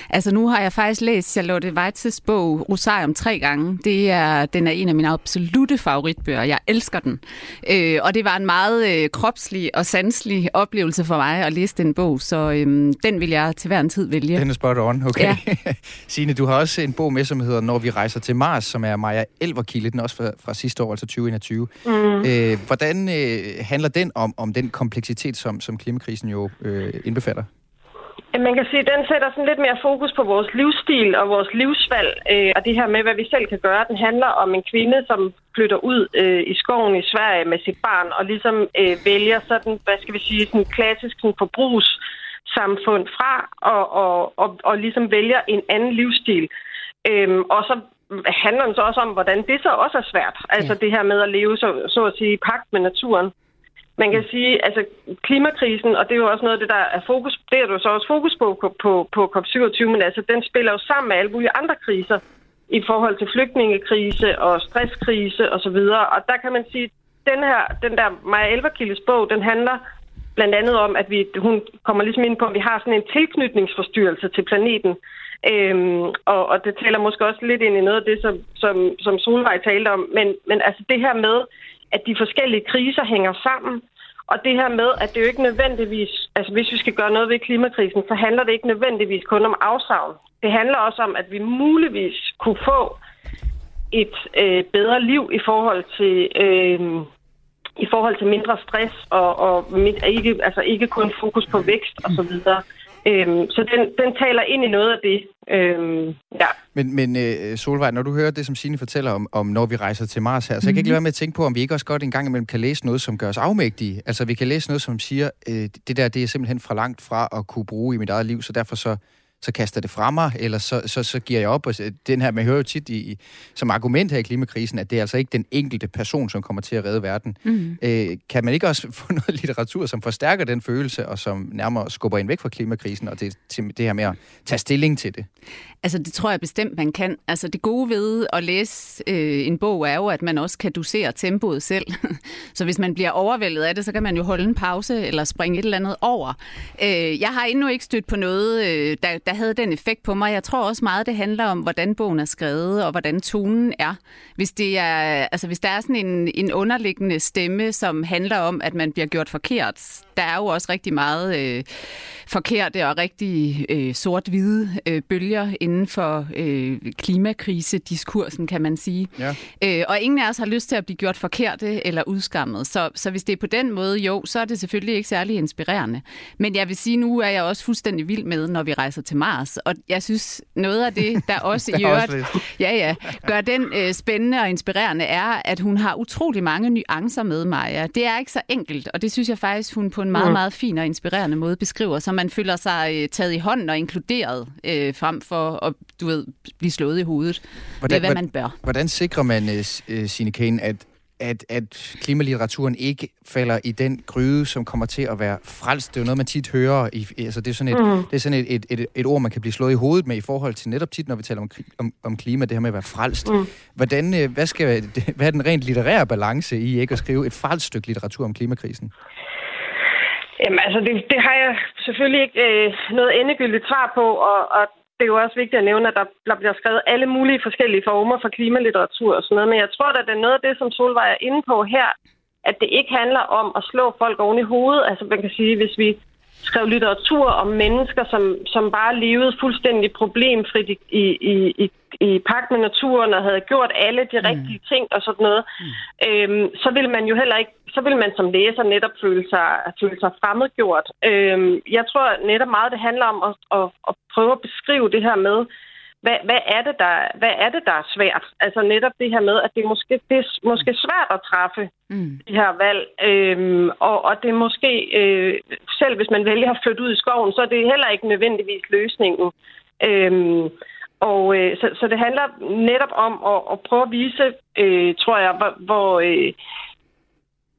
Altså nu har jeg faktisk læst Charlotte Weitzes bog Rosarium tre gange. Det er, den er en af mine absolute favoritbøger. Jeg elsker den. Øh, og det var en meget øh, kropslig og sanselig oplevelse for mig at læse den bog, så øh, den vil jeg til hver en tid vælge. Den er spot on, okay. Ja. Signe, du har også en bog med, som hedder Når vi rejser til Mars, som er Maja Elverkilde, den er også fra, fra sidste år, altså 2021. Mm. Øh, hvordan øh, handler den om, om den kompleksitet, som, som klimakrisen jo øh, indbefatter? Man kan sige, at den sætter sådan lidt mere fokus på vores livsstil og vores livsvalg, øh, og det her med, hvad vi selv kan gøre. Den handler om en kvinde, som flytter ud øh, i skoven i Sverige med sit barn, og ligesom øh, vælger sådan, hvad skal vi sige, sådan klassisk sådan forbrugssamfund fra, og, og, og, og ligesom vælger en anden livsstil. Øhm, og så handler den så også om, hvordan det så også er svært. Altså det her med at leve, så, så at sige, i pagt med naturen. Man kan sige, altså klimakrisen, og det er jo også noget af det, der er fokus, det er du jo så også fokus på på, på, på COP27, men altså den spiller jo sammen med alle mulige andre kriser i forhold til flygtningekrise og stresskrise osv. Og, og der kan man sige, den her, den der Maja Elverkildes bog, den handler blandt andet om, at vi, hun kommer ligesom ind på, at vi har sådan en tilknytningsforstyrrelse til planeten. Øhm, og, og det taler måske også lidt ind i noget af det, som, som, som Solvej talte om. Men, men altså det her med, at de forskellige kriser hænger sammen, og det her med, at det jo ikke nødvendigvis, altså hvis vi skal gøre noget ved klimakrisen, så handler det ikke nødvendigvis kun om afsavn. Det handler også om, at vi muligvis kunne få et øh, bedre liv i forhold til øh, i forhold til mindre stress og, og ikke, altså ikke kun fokus på vækst og så videre. Øhm, så den, den taler ind i noget af det. Øhm, ja. Men, men øh, Solvej, når du hører det, som Signe fortæller om, om, når vi rejser til Mars her, så mm-hmm. jeg kan ikke lade være med at tænke på, om vi ikke også godt en gang imellem kan læse noget, som gør os afmægtige. Altså, vi kan læse noget, som siger, øh, det der, det er simpelthen for langt fra at kunne bruge i mit eget liv, så derfor så så kaster det fra mig, eller så, så, så giver jeg op. Og den her, man hører jo tit i, som argument her i klimakrisen, at det er altså ikke den enkelte person, som kommer til at redde verden. Mm. Øh, kan man ikke også få noget litteratur, som forstærker den følelse, og som nærmere skubber en væk fra klimakrisen, og det, til det her med at tage stilling til det? Altså, det tror jeg bestemt, man kan. Altså, det gode ved at læse øh, en bog er jo, at man også kan dosere tempoet selv. så hvis man bliver overvældet af det, så kan man jo holde en pause eller springe et eller andet over. Øh, jeg har endnu ikke stødt på noget, øh, der, der havde den effekt på mig. Jeg tror også meget, det handler om, hvordan bogen er skrevet, og hvordan tonen er. Hvis, det er, altså, hvis der er sådan en, en underliggende stemme, som handler om, at man bliver gjort forkert, der er jo også rigtig meget øh, forkerte og rigtig øh, sort-hvide øh, bølger inden for øh, klimakrisediskursen, kan man sige. Ja. Øh, og ingen af os har lyst til at blive gjort forkerte eller udskammet. Så, så hvis det er på den måde, jo, så er det selvfølgelig ikke særlig inspirerende. Men jeg vil sige, nu er jeg også fuldstændig vild med, når vi rejser til Mars. Og jeg synes, noget af det, der også i øvrigt ja, ja, gør den øh, spændende og inspirerende, er, at hun har utrolig mange nuancer med Maja. Det er ikke så enkelt, og det synes jeg faktisk, hun på en meget, mm. meget fin og inspirerende måde beskriver, så man føler sig øh, taget i hånden og inkluderet, øh, frem for at du ved, blive slået i hovedet. Hvordan, det er, hvad man bør. Hvordan sikrer man, uh, Signe Kane, at at, at klimalitteraturen ikke falder i den gryde, som kommer til at være frelst. Det er jo noget, man tit hører. I, altså, det er sådan, et, mm. det er sådan et, et, et, et ord, man kan blive slået i hovedet med i forhold til netop tit, når vi taler om, om, om klima, det her med at være frelst. Mm. Hvordan, hvad, skal, hvad er den rent litterære balance i ikke at skrive et frelst stykke litteratur om klimakrisen? Jamen altså, det, det har jeg selvfølgelig ikke øh, noget endegyldigt svar på, og, og det er jo også vigtigt at nævne, at der, der bliver skrevet alle mulige forskellige former for klimalitteratur og sådan noget, men jeg tror, at det er noget af det, som Solvej er inde på her, at det ikke handler om at slå folk oven i hovedet. Altså man kan sige, hvis vi skrev litteratur om mennesker, som, som bare levede fuldstændig problemfrit i, i, i, i pagt med naturen og havde gjort alle de mm. rigtige ting og sådan noget, mm. øhm, så vil man jo heller ikke, så vil man som læser netop føle sig, føle sig fremmedgjort. Øhm, jeg tror netop meget, det handler om at, at, at prøve at beskrive det her med, hvad, hvad, er det, der, hvad er det, der er svært? Altså netop det her med, at det er måske, det er måske svært at træffe mm. de her valg. Øhm, og, og det er måske, øh, selv hvis man vælger at flytte ud i skoven, så er det heller ikke nødvendigvis løsningen. Øhm, og øh, så, så det handler netop om at, at prøve at vise, øh, tror jeg, hvor... hvor øh,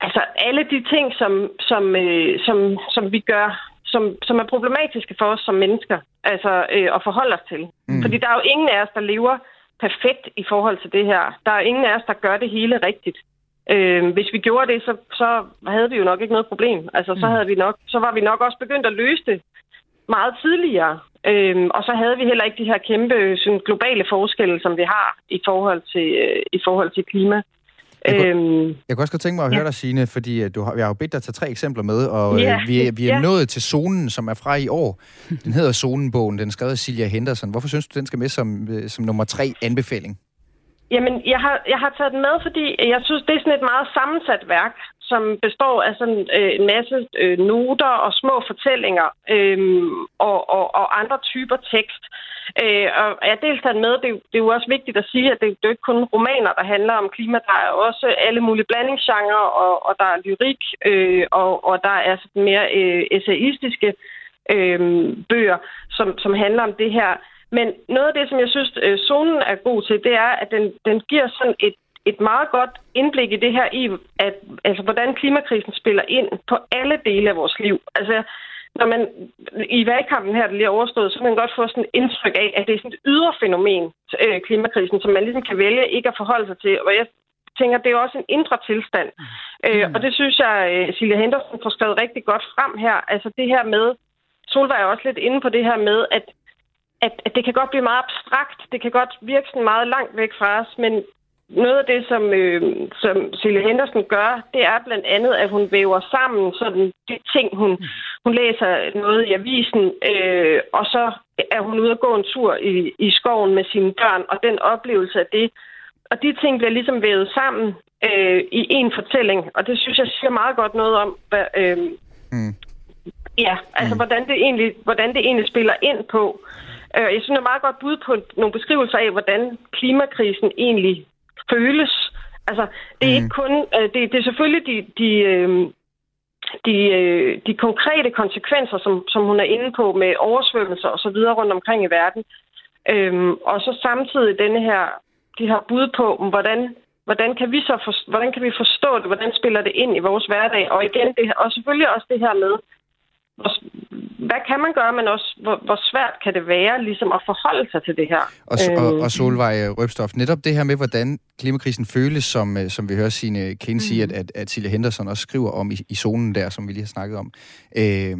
altså alle de ting, som, som, øh, som, som vi gør som, som er problematiske for os som mennesker altså, øh, at forholde os til. Mm. Fordi der er jo ingen af os, der lever perfekt i forhold til det her. Der er ingen af os, der gør det hele rigtigt. Øh, hvis vi gjorde det, så, så havde vi jo nok ikke noget problem. Altså, så, mm. havde vi nok, så var vi nok også begyndt at løse det meget tidligere. Øh, og så havde vi heller ikke de her kæmpe sådan, globale forskelle, som vi har i forhold til, øh, i forhold til klima. Jeg kunne, øhm, jeg kunne også godt tænke mig at høre ja. dig, Signe, fordi du har, jeg har jo bedt dig tage tre eksempler med, og ja, øh, vi, er, vi er ja. nået til zonen, som er fra i år. Den hedder Zonenbogen, den er skrevet af Silja Henderson. Hvorfor synes du, den skal med som, øh, som nummer tre anbefaling? Jamen, jeg har, jeg har taget den med, fordi jeg synes, det er sådan et meget sammensat værk, som består af sådan øh, en masse øh, noter og små fortællinger øh, og, og, og andre typer tekst. Øh, Øh, og jeg dels taget med, det, det er jo også vigtigt at sige, at det, det er ikke kun romaner, der handler om klima. Der er også alle mulige blandingsgenre, og, og der er lyrik, øh, og, og der er sådan mere øh, essayistiske øh, bøger, som, som handler om det her. Men noget af det, som jeg synes, øh, zonen er god til, det er, at den, den giver sådan et et meget godt indblik i det her i, at, altså, hvordan klimakrisen spiller ind på alle dele af vores liv. Altså, når man i valgkampen her, der lige er overstået, så kan man godt få sådan et indtryk af, at det er sådan et ydre fænomen, øh, klimakrisen, som man ligesom kan vælge ikke at forholde sig til. Og jeg tænker, det er også en indre tilstand. Mm. Øh, og det synes jeg, øh, Silja Henderson får skrevet rigtig godt frem her. Altså det her med, Solvej er også lidt inde på det her med, at at, at det kan godt blive meget abstrakt. Det kan godt virke sådan meget langt væk fra os, men noget af det, som, øh, som Silje Henderson gør, det er blandt andet, at hun væver sammen sådan de ting, hun, hun læser noget i avisen, øh, og så er hun ude at gå en tur i, i skoven med sine børn, og den oplevelse af det. Og de ting bliver ligesom vævet sammen øh, i en fortælling, og det synes jeg siger meget godt noget om, hvad, øh, mm. ja, altså mm. hvordan, det egentlig, hvordan det egentlig spiller ind på. Øh, jeg synes, det er meget godt bud på nogle beskrivelser af, hvordan klimakrisen egentlig føles. Altså, det er mm. ikke kun... Øh, det, det er selvfølgelig de, de, øh, de, øh, de konkrete konsekvenser, som, som hun er inde på med oversvømmelser og så videre rundt omkring i verden. Øhm, og så samtidig denne her, de har bud på, hvordan, hvordan kan vi så for, hvordan kan vi forstå det, hvordan spiller det ind i vores hverdag, og igen, det, og selvfølgelig også det her med, hvad kan man gøre, men også hvor, hvor svært kan det være ligesom at forholde sig til det her. Og, og, og Solvej Røbstof, netop det her med, hvordan klimakrisen føles, som, øh, som vi hører sine Kane sige, mm. at, at, at Silja Henderson også skriver om i, i zonen der, som vi lige har snakket om. Øh,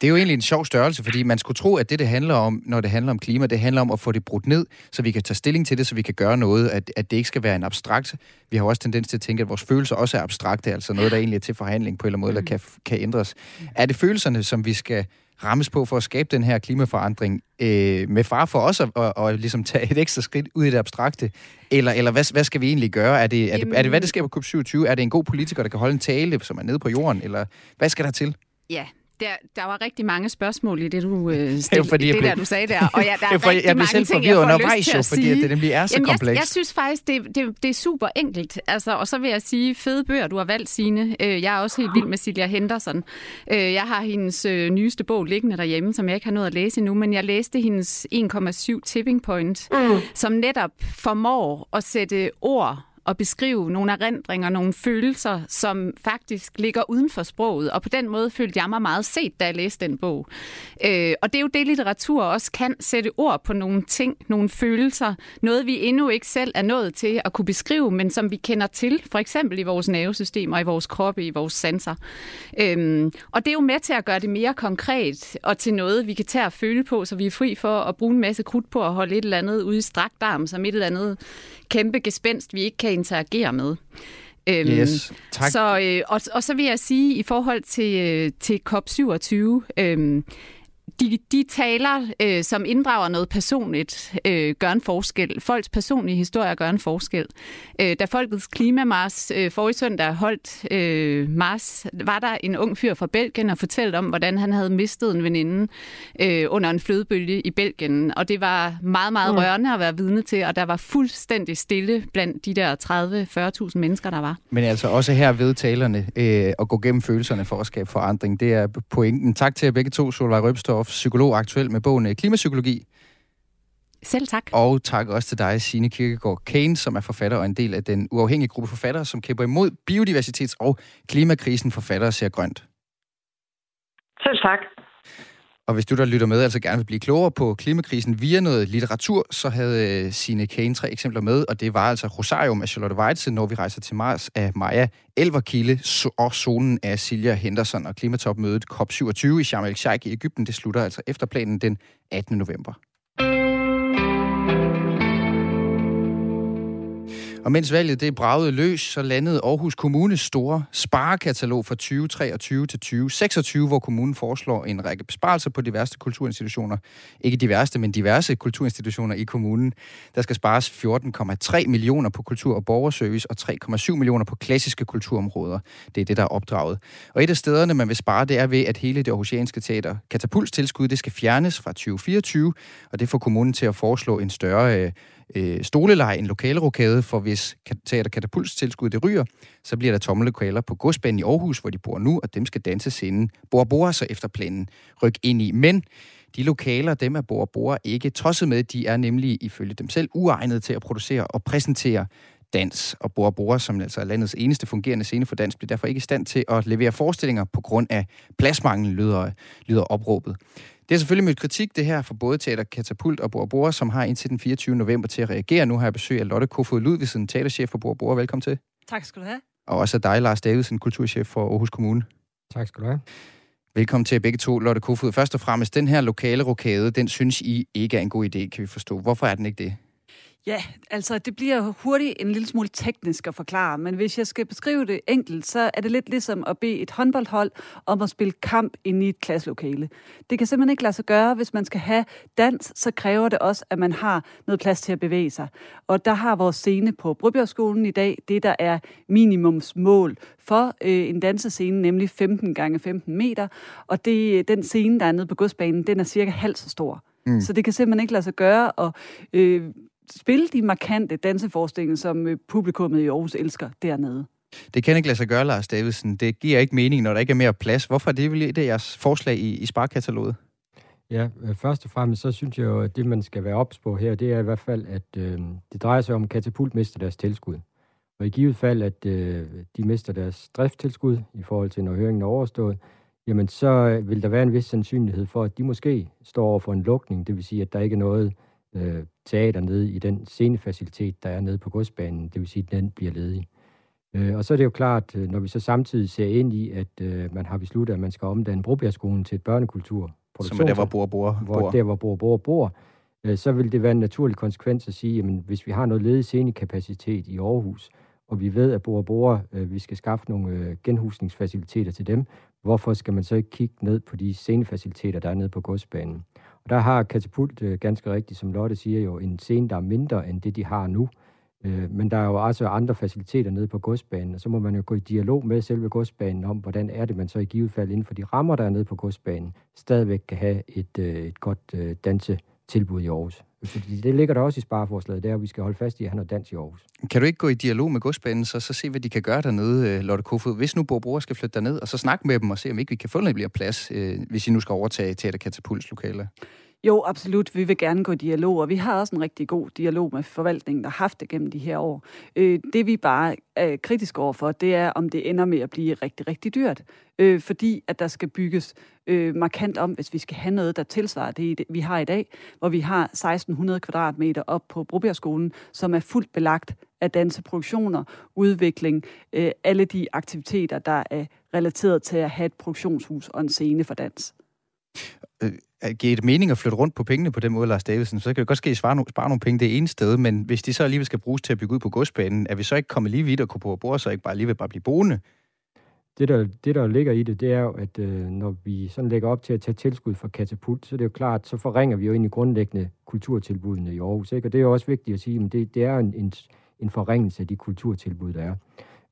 det er jo egentlig en sjov størrelse, fordi man skulle tro, at det, det handler om, når det handler om klima, det handler om at få det brudt ned, så vi kan tage stilling til det, så vi kan gøre noget, at, at det ikke skal være en abstrakt. Vi har også tendens til at tænke, at vores følelser også er abstrakte, altså noget, der egentlig er til forhandling på en eller anden måde, eller kan, kan ændres. Er det følelserne, som vi skal rammes på for at skabe den her klimaforandring, øh, med far for os at, at, at, at ligesom tage et ekstra skridt ud i det abstrakte? Eller, eller hvad, hvad skal vi egentlig gøre? Er det, er, det, er det, hvad det sker på COP27? Er det en god politiker, der kan holde en tale, som er nede på jorden? Eller hvad skal der til? Ja, der, der var rigtig mange spørgsmål i det, du, øh, stil, fordi det, blev... der, du sagde der. Og ja, der er rigtig jeg mange ting, jeg får lyst til at sige. fordi det nemlig er så Jamen, komplekst. Jeg, jeg synes faktisk, det, det, det er super enkelt. Altså, og så vil jeg sige, fede bøger, du har valgt, Signe. Øh, jeg er også helt vild med Silja Henderson. Øh, jeg har hendes øh, nyeste bog liggende derhjemme, som jeg ikke har nået at læse endnu, men jeg læste hendes 1,7 tipping point, mm. som netop formår at sætte ord at beskrive nogle erindringer, nogle følelser, som faktisk ligger uden for sproget. Og på den måde følte jeg mig meget set, da jeg læste den bog. Øh, og det er jo det, litteratur også kan sætte ord på nogle ting, nogle følelser. Noget, vi endnu ikke selv er nået til at kunne beskrive, men som vi kender til, for eksempel i vores nervesystemer, i vores kroppe, i vores sanser. Øh, og det er jo med til at gøre det mere konkret og til noget, vi kan tage at føle på, så vi er fri for at bruge en masse krudt på at holde et eller andet ude i strakt arm, som et eller andet kæmpe gespenst, vi ikke kan interagere med. Øhm, yes, tak. Så, øh, og, og så vil jeg sige, i forhold til, øh, til COP27, øh, de, de taler, øh, som inddrager noget personligt, øh, gør en forskel. Folks personlige historier gør en forskel. Øh, da Folkets Klimamars øh, forrige søndag holdt øh, Mars, var der en ung fyr fra Belgien og fortalte om, hvordan han havde mistet en veninde øh, under en flødebølge i Belgien. Og det var meget, meget mm. rørende at være vidne til, og der var fuldstændig stille blandt de der 30-40.000 mennesker, der var. Men altså også her ved talerne øh, at gå gennem følelserne for at skabe forandring. Det er pointen. Tak til jer begge to, Solvej Røbstorff Kirchhoff, psykolog aktuel med bogen øh, Klimapsykologi. Selv tak. Og tak også til dig, Signe Kirkegaard Kane, som er forfatter og en del af den uafhængige gruppe forfattere, som kæmper imod biodiversitets- og klimakrisen. Forfattere ser grønt. Selv tak. Og hvis du, der lytter med, altså gerne vil blive klogere på klimakrisen via noget litteratur, så havde øh, sine Kane tre eksempler med, og det var altså Rosarium af Charlotte Weitze, når vi rejser til Mars af Maja Elverkilde og zonen af Silja Henderson og klimatopmødet COP27 i Sharm el-Sheikh i Ægypten. Det slutter altså efter planen den 18. november. Og mens valget det bragede løs, så landede Aarhus Kommunes store sparekatalog fra 2023 til 2026, hvor kommunen foreslår en række besparelser på diverse kulturinstitutioner. Ikke diverse, men diverse kulturinstitutioner i kommunen. Der skal spares 14,3 millioner på kultur- og borgerservice og 3,7 millioner på klassiske kulturområder. Det er det, der er opdraget. Og et af stederne, man vil spare, det er ved, at hele det aarhusianske teater katapultstilskud, det skal fjernes fra 2024, og det får kommunen til at foreslå en større øh, øh, stoleleje, en lokalerokade, for hvis teater katapultstilskud det ryger, så bliver der tomme lokaler på godsbanen i Aarhus, hvor de bor nu, og dem skal danses inden Bor Bor så efter planen ryk ind i. Men de lokaler, dem er Bor Bor ikke tosset med, de er nemlig ifølge dem selv uegnet til at producere og præsentere dans. Og Bor Bor, som altså er landets eneste fungerende scene for dans, bliver derfor ikke i stand til at levere forestillinger på grund af pladsmangel, lyder, lyder opråbet. Det er selvfølgelig mødt kritik, det her, for både Teater Katapult og Bor Bor, som har indtil den 24. november til at reagere. Nu har jeg besøg af Lotte Kofod Ludvigsen, teaterchef for Bor Bor. Velkommen til. Tak skal du have. Og også dig, Lars Davidsen, kulturchef for Aarhus Kommune. Tak skal du have. Velkommen til begge to, Lotte Kofod. Først og fremmest, den her lokale rokade, den synes I ikke er en god idé, kan vi forstå. Hvorfor er den ikke det? Ja, altså det bliver hurtigt en lille smule teknisk at forklare, men hvis jeg skal beskrive det enkelt, så er det lidt ligesom at bede et håndboldhold om at spille kamp inde i et klasselokale. Det kan simpelthen ikke lade sig gøre. Hvis man skal have dans, så kræver det også, at man har noget plads til at bevæge sig. Og der har vores scene på Brybjergskolen i dag, det der er minimumsmål for øh, en dansescene, nemlig 15 gange 15 meter. Og det, den scene, der er nede på godsbanen, den er cirka halvt så stor. Mm. Så det kan simpelthen ikke lade sig gøre, og øh, spille de markante danseforestillinger, som øh, publikummet i Aarhus elsker dernede. Det kan ikke lade sig gøre, Lars Davidsen. Det giver ikke mening, når der ikke er mere plads. Hvorfor er det vel det jeres forslag i, i sparkataloget? Ja, øh, først og fremmest så synes jeg jo, at det, man skal være ops på her, det er i hvert fald, at øh, det drejer sig om, at Katapult mister deres tilskud. Og i givet fald, at øh, de mister deres drifttilskud i forhold til, når høringen er overstået, jamen så øh, vil der være en vis sandsynlighed for, at de måske står over for en lukning. Det vil sige, at der ikke er noget øh, teater nede i den scenefacilitet, der er nede på godsbanen. Det vil sige, at den bliver ledig. Øh, og så er det jo klart, øh, når vi så samtidig ser ind i, at øh, man har besluttet, at man skal omdanne Brobjergskolen til et børnekultur. Som er der, hvor bor, bor, hvor Der, hvor bor, bor, bor. Øh, så vil det være en naturlig konsekvens at sige, at hvis vi har noget ledig scenekapacitet i Aarhus, og vi ved, at Bor Bor, øh, vi skal skaffe nogle øh, genhusningsfaciliteter til dem, hvorfor skal man så ikke kigge ned på de scenefaciliteter, der er nede på godsbanen? Og der har Katapult øh, ganske rigtigt, som Lotte siger, jo en scene, der er mindre end det, de har nu. Øh, men der er jo også andre faciliteter nede på godsbanen, og så må man jo gå i dialog med selve godsbanen om, hvordan er det, man så i givet fald inden for de rammer, der er nede på godsbanen, stadigvæk kan have et, øh, et godt øh, dansetilbud i Aarhus. Fordi det ligger der også i spareforslaget, det er, at vi skal holde fast i, at han er dans i Aarhus. Kan du ikke gå i dialog med godsbanen, så, så se, hvad de kan gøre dernede, øh, Lotte Kofod? Hvis nu Bor skal flytte derned, og så snakke med dem og se, om ikke vi kan få noget plads, øh, hvis I nu skal overtage Teater Katapults lokaler. Jo, absolut. Vi vil gerne gå i dialog, og vi har også en rigtig god dialog med forvaltningen, der har haft det gennem de her år. Øh, det vi bare er kritiske overfor, det er, om det ender med at blive rigtig, rigtig dyrt. Øh, fordi at der skal bygges øh, markant om, hvis vi skal have noget, der tilsvarer det, vi har i dag, hvor vi har 1600 kvadratmeter op på Brobjergskolen, som er fuldt belagt af danseproduktioner, udvikling, øh, alle de aktiviteter, der er relateret til at have et produktionshus og en scene for dans Øh, øh, giver det mening at flytte rundt på pengene på den måde, Lars Davidsen? Så kan det godt ske, at I spare, no, spare nogle penge det ene sted, men hvis de så alligevel skal bruges til at bygge ud på godsbanen, er vi så ikke kommet lige vidt og kunne på bord, så ikke bare alligevel bare blive boende? Det der, det, der ligger i det, det er jo, at øh, når vi sådan lægger op til at tage tilskud for katapult, så det er jo klart, så forringer vi jo egentlig grundlæggende kulturtilbudene i Aarhus. Ikke? Og det er jo også vigtigt at sige, at det, det er en, en, en forringelse af de kulturtilbud, der er.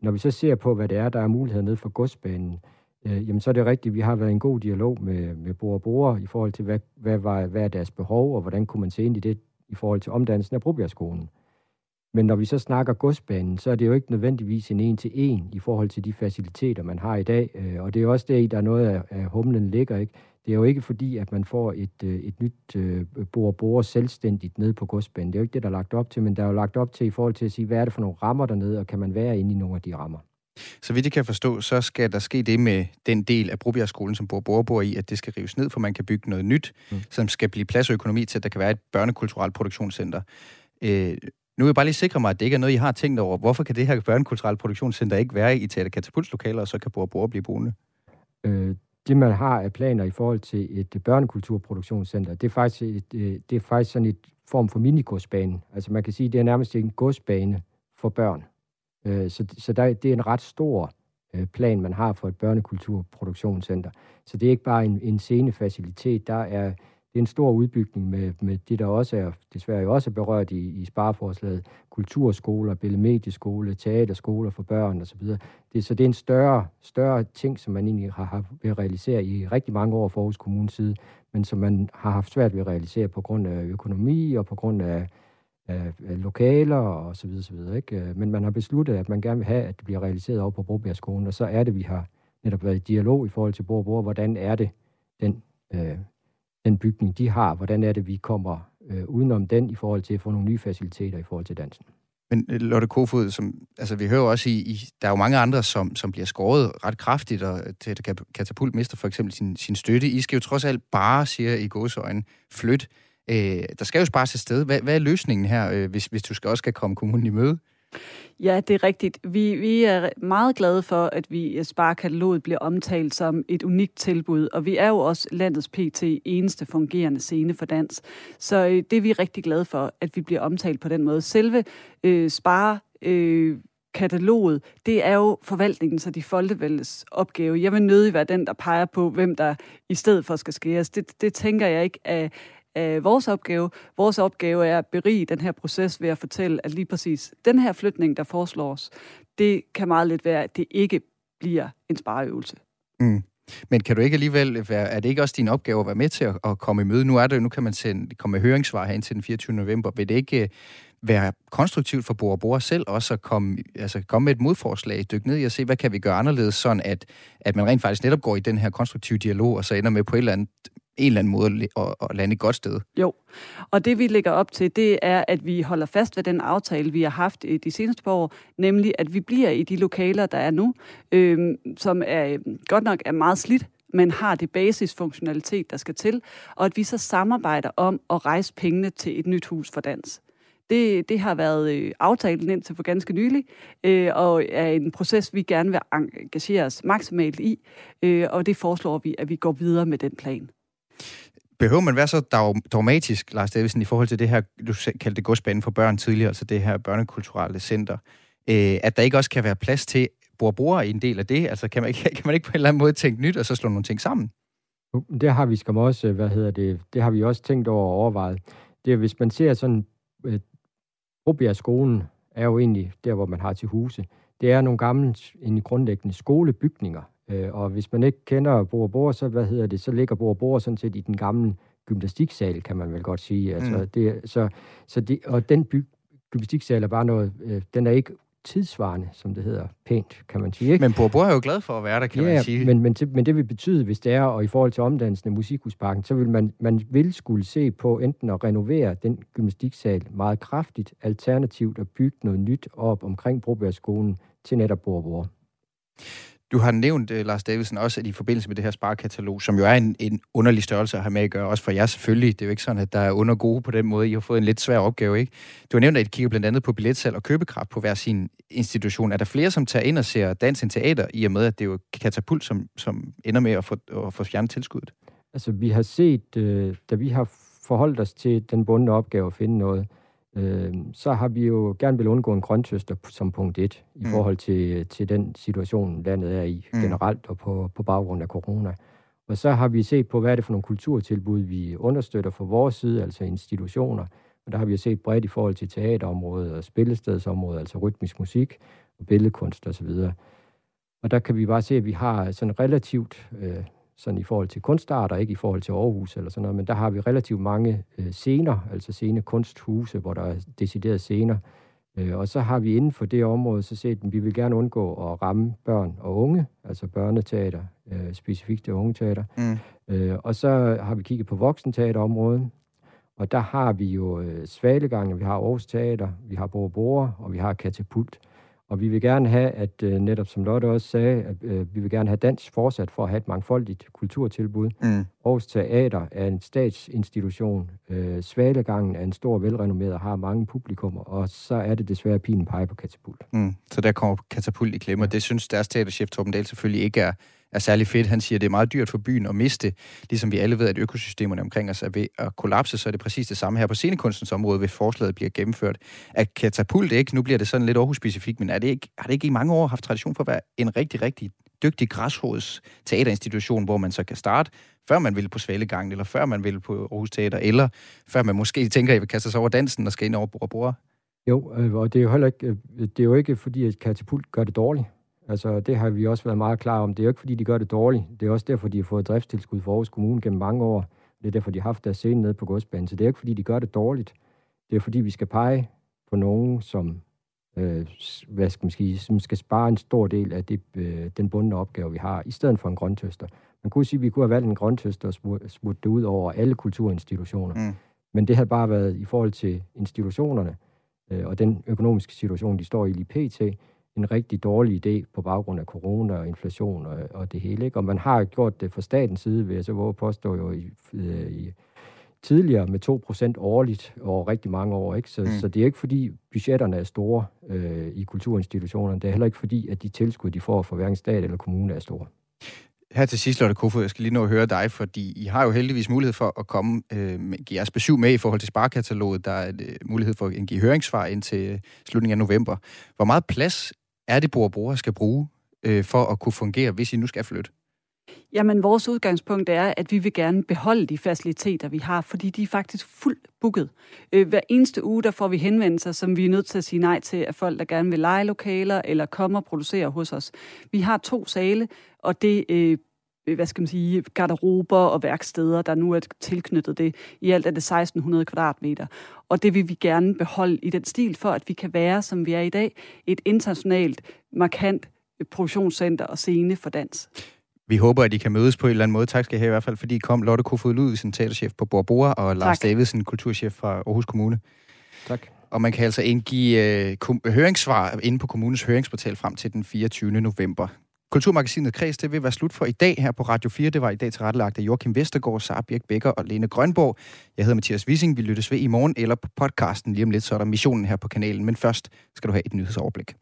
Når vi så ser på, hvad det er, der er muligheder ned for godsbanen, øh, Øh, jamen så er det rigtigt, vi har været i en god dialog med, med Bor og Bor i forhold til, hvad, hvad, var, hvad er deres behov, og hvordan kunne man se ind i det i forhold til omdannelsen af Brobjergskolen. Men når vi så snakker godsbanen, så er det jo ikke nødvendigvis en en-til-en i forhold til de faciliteter, man har i dag. Øh, og det er også der, der er noget af, af humlen ligger. Ikke? Det er jo ikke fordi, at man får et, øh, et nyt øh, bor selvstændigt ned på godsbanen. Det er jo ikke det, der er lagt op til, men der er jo lagt op til i forhold til at sige, hvad er det for nogle rammer dernede, og kan man være inde i nogle af de rammer. Så vidt jeg kan forstå, så skal der ske det med den del af Brobjergskolen, som bor bor i, at det skal rives ned, for man kan bygge noget nyt, mm. som skal blive plads og økonomi til, at der kan være et børnekulturelt produktionscenter. Øh, nu vil jeg bare lige sikre mig, at det ikke er noget, I har tænkt over. Hvorfor kan det her børnekulturelle produktionscenter ikke være i Teater Katapults lokaler, og så kan bor bor blive boende? Øh, det, man har af planer i forhold til et børnekulturproduktionscenter, det er faktisk, et, øh, det er faktisk sådan et form for minigodsbane. Altså man kan sige, det er nærmest en godsbane for børn. Øh, så så der, det er en ret stor øh, plan, man har for et børnekulturproduktionscenter. Så det er ikke bare en, en scenefacilitet, der er, det er en stor udbygning med, med det, der også er, desværre også er berørt i, i spareforslaget, kulturskoler, billedmedieskole, teaterskoler for børn osv. Det, så det er en større, større ting, som man egentlig har haft ved at realisere i rigtig mange år fra Aarhus Kommunes side, men som man har haft svært ved at realisere på grund af økonomi og på grund af øh, lokaler og så videre, så videre. Ikke? Øh, men man har besluttet, at man gerne vil have, at det bliver realiseret over på Brobjergskolen, og så er det, vi har netop været i dialog i forhold til Borg hvordan er det, den, øh, den bygning, de har, hvordan er det, vi kommer øh, udenom den i forhold til at få nogle nye faciliteter i forhold til dansen. Men øh, Lotte Kofod, som, altså vi hører også i, i, der er jo mange andre, som, som bliver skåret ret kraftigt, og til Katapult mister for eksempel sin, sin støtte. I skal jo trods alt bare, siger i gåseøjne, flytte Øh, der skal jo spares et sted. Hvad, hvad er løsningen her, øh, hvis, hvis du skal også skal komme kommunen i møde? Ja, det er rigtigt. Vi, vi er meget glade for, at vi øh, Sparekataloget bliver omtalt som et unikt tilbud, og vi er jo også landets PT eneste fungerende scene for dans. Så øh, det er vi rigtig glade for, at vi bliver omtalt på den måde. Selve øh, Spare øh, kataloget, det er jo forvaltningen, så de foldevældes opgave. Jeg vil nødig være den, der peger på, hvem der i stedet for skal skæres. Det, det tænker jeg ikke er, øh, vores opgave. Vores opgave er at berige den her proces ved at fortælle, at lige præcis den her flytning, der foreslås, det kan meget lidt være, at det ikke bliver en spareøvelse. Mm. Men kan du ikke alligevel være, er det ikke også din opgave at være med til at, at komme i møde? Nu er det nu kan man sende, komme med høringssvar ind til den 24. november. Vil det ikke være konstruktivt for Bor Bor selv også at komme, altså komme med et modforslag, dykke ned i og se, hvad kan vi gøre anderledes, sådan at, at man rent faktisk netop går i den her konstruktive dialog, og så ender med på et eller andet en eller anden måde at, at lande et godt sted. Jo, og det vi lægger op til, det er, at vi holder fast ved den aftale, vi har haft øh, de seneste par år, nemlig at vi bliver i de lokaler, der er nu, øh, som er øh, godt nok er meget slidt, men har det basisfunktionalitet, der skal til, og at vi så samarbejder om at rejse pengene til et nyt hus for dans. Det, det har været øh, aftalen indtil for ganske nylig, øh, og er en proces, vi gerne vil engagere os maksimalt i, øh, og det foreslår vi, at vi går videre med den plan. Behøver man være så dogmatisk, Lars Davidsen, i forhold til det her, du kaldte det godsbanen for børn tidligere, altså det her børnekulturelle center, øh, at der ikke også kan være plads til bor i en del af det? Altså kan man, ikke, kan man ikke på en eller anden måde tænke nyt, og så slå nogle ting sammen? Det har vi skam også, hvad hedder det, det har vi også tænkt over og overvejet. Det er, hvis man ser sådan, øh, skolen er jo egentlig der, hvor man har til huse. Det er nogle gamle, en grundlæggende skolebygninger, Øh, og hvis man ikke kender Bor Bor, så, hvad hedder det, så ligger Bor Bor sådan set i den gamle gymnastiksal, kan man vel godt sige. Altså, mm. det, så, så det, og den by, gymnastiksal er bare noget, øh, den er ikke tidsvarende, som det hedder pænt, kan man sige. Ikke? Men Bor er jo glad for at være der, kan ja, man sige. Men, men, men det vil betyde, hvis det er, og i forhold til omdannelsen af Musikhusparken, så vil man, man vil skulle se på enten at renovere den gymnastiksal meget kraftigt, alternativt at bygge noget nyt op omkring Brobjergskolen til netop Bor du har nævnt, øh, Lars Davidsen, også at i forbindelse med det her sparekatalog, som jo er en, en underlig størrelse at have med at gøre, også for jer selvfølgelig. Det er jo ikke sådan, at der er under gode på den måde. I har fået en lidt svær opgave, ikke? Du har nævnt, at I kigger blandt andet på billetsalg og købekraft på hver sin institution. Er der flere, som tager ind og ser dans i teater, i og med, at det er jo katapult, som, som ender med at få, at få fjernet tilskuddet? Altså, vi har set, øh, da vi har forholdt os til den bundne opgave at finde noget, øh, så har vi jo gerne vil undgå en grøntøster som punkt et i mm. forhold til, til den situation, landet er i mm. generelt og på, på baggrund af corona. Og så har vi set på, hvad er det for nogle kulturtilbud, vi understøtter fra vores side, altså institutioner. Og der har vi set bredt i forhold til teaterområdet og spillestedsområdet, altså rytmisk musik og billedkunst osv. Og der kan vi bare se, at vi har sådan relativt øh, sådan i forhold til kunstarter, ikke i forhold til Aarhus eller sådan noget, men der har vi relativt mange øh, scener, altså scene kunsthuse, hvor der er deciderede scener. Øh, og så har vi inden for det område så set, at vi vil gerne undgå at ramme børn og unge, altså børneteater, øh, specifikt det unge teater. Mm. Øh, og så har vi kigget på voksenteaterområdet, og der har vi jo øh, Svalegangen, vi har Aarhus Teater, vi har Bore og vi har Katapult. Øh, og vi vil gerne have, at øh, netop som Lotte også sagde, at øh, vi vil gerne have dans fortsat for at have et mangfoldigt kulturtilbud. Mm. Aarhus Teater er en statsinstitution. Øh, Svalegangen er en stor velrenommeret og har mange publikummer. Og så er det desværre pinen pege på katapult. Mm. Så der kommer katapult i klemme, ja. og det synes deres teaterchef Torben Dahl selvfølgelig ikke er, er særlig fedt. Han siger, at det er meget dyrt for byen at miste, ligesom vi alle ved, at økosystemerne omkring os er ved at kollapse, så er det præcis det samme her på scenekunstens område, hvis forslaget bliver gennemført. At katapult ikke, nu bliver det sådan lidt Aarhus-specifikt, men er det ikke, har det ikke i mange år haft tradition for at være en rigtig, rigtig dygtig græsrods teaterinstitution, hvor man så kan starte, før man vil på Svalegangen, eller før man vil på Aarhus Teater, eller før man måske tænker, at I vil kaste sig over dansen og skal ind over bord Jo, øh, og det er jo heller ikke, øh, det er jo ikke fordi, at katapult gør det dårligt. Altså, det har vi også været meget klar om. Det er jo ikke, fordi de gør det dårligt. Det er også derfor, de har fået driftstilskud for Aarhus Kommune gennem mange år. Det er derfor, de har haft deres scene nede på godsbanen. Så det er ikke, fordi de gør det dårligt. Det er, fordi vi skal pege på nogen, som, øh, hvad skal man sige, som skal spare en stor del af det, øh, den bundne opgave, vi har, i stedet for en grøntøster. Man kunne sige, at vi kunne have valgt en grøntøster og smurt det ud over alle kulturinstitutioner. Mm. Men det har bare været i forhold til institutionerne øh, og den økonomiske situation, de står i lige pt., en rigtig dårlig idé på baggrund af corona og inflation og, og det hele. Ikke? Og man har gjort det fra statens side, vil jeg så våge påstå jo i, øh, i, tidligere med 2% årligt over rigtig mange år. Ikke? Så, mm. så det er ikke fordi budgetterne er store øh, i kulturinstitutionerne. Det er heller ikke fordi, at de tilskud, de får fra hverken stat eller kommune, er store. Her til sidst, Lotte Kofod, jeg skal lige nå at høre dig, fordi I har jo heldigvis mulighed for at komme, øh, med, give jeres besøg med i forhold til sparkataloget. Der er øh, mulighed for at give høringssvar indtil øh, slutningen af november. Hvor meget plads er det, brugere skal bruge øh, for at kunne fungere, hvis I nu skal flytte? Jamen, vores udgangspunkt er, at vi vil gerne beholde de faciliteter, vi har, fordi de er faktisk fuldt booket. Øh, hver eneste uge, der får vi henvendelser, som vi er nødt til at sige nej til, af folk, der gerne vil lege lokaler eller komme og producere hos os. Vi har to sale, og det øh, hvad skal man sige, garderober og værksteder, der nu er tilknyttet det. I alt er det 1600 kvadratmeter. Og det vil vi gerne beholde i den stil, for at vi kan være, som vi er i dag, et internationalt, markant produktionscenter og scene for dans. Vi håber, at I kan mødes på en eller anden måde. Tak skal I have i hvert fald, fordi I kom. Lotte Kofod Ludvigsen, teaterchef på Borbora, og Lars tak. Davidsen, kulturchef fra Aarhus Kommune. Tak. Og man kan altså indgive øh, høringssvar inde på kommunens høringsportal frem til den 24. november. Kulturmagasinet Kreds, det vil være slut for i dag her på Radio 4. Det var i dag tilrettelagt af Joachim Vestergaard, Sara Birk Becker og Lene Grønborg. Jeg hedder Mathias Wissing. Vi lyttes ved i morgen eller på podcasten lige om lidt, så er der missionen her på kanalen. Men først skal du have et nyhedsoverblik.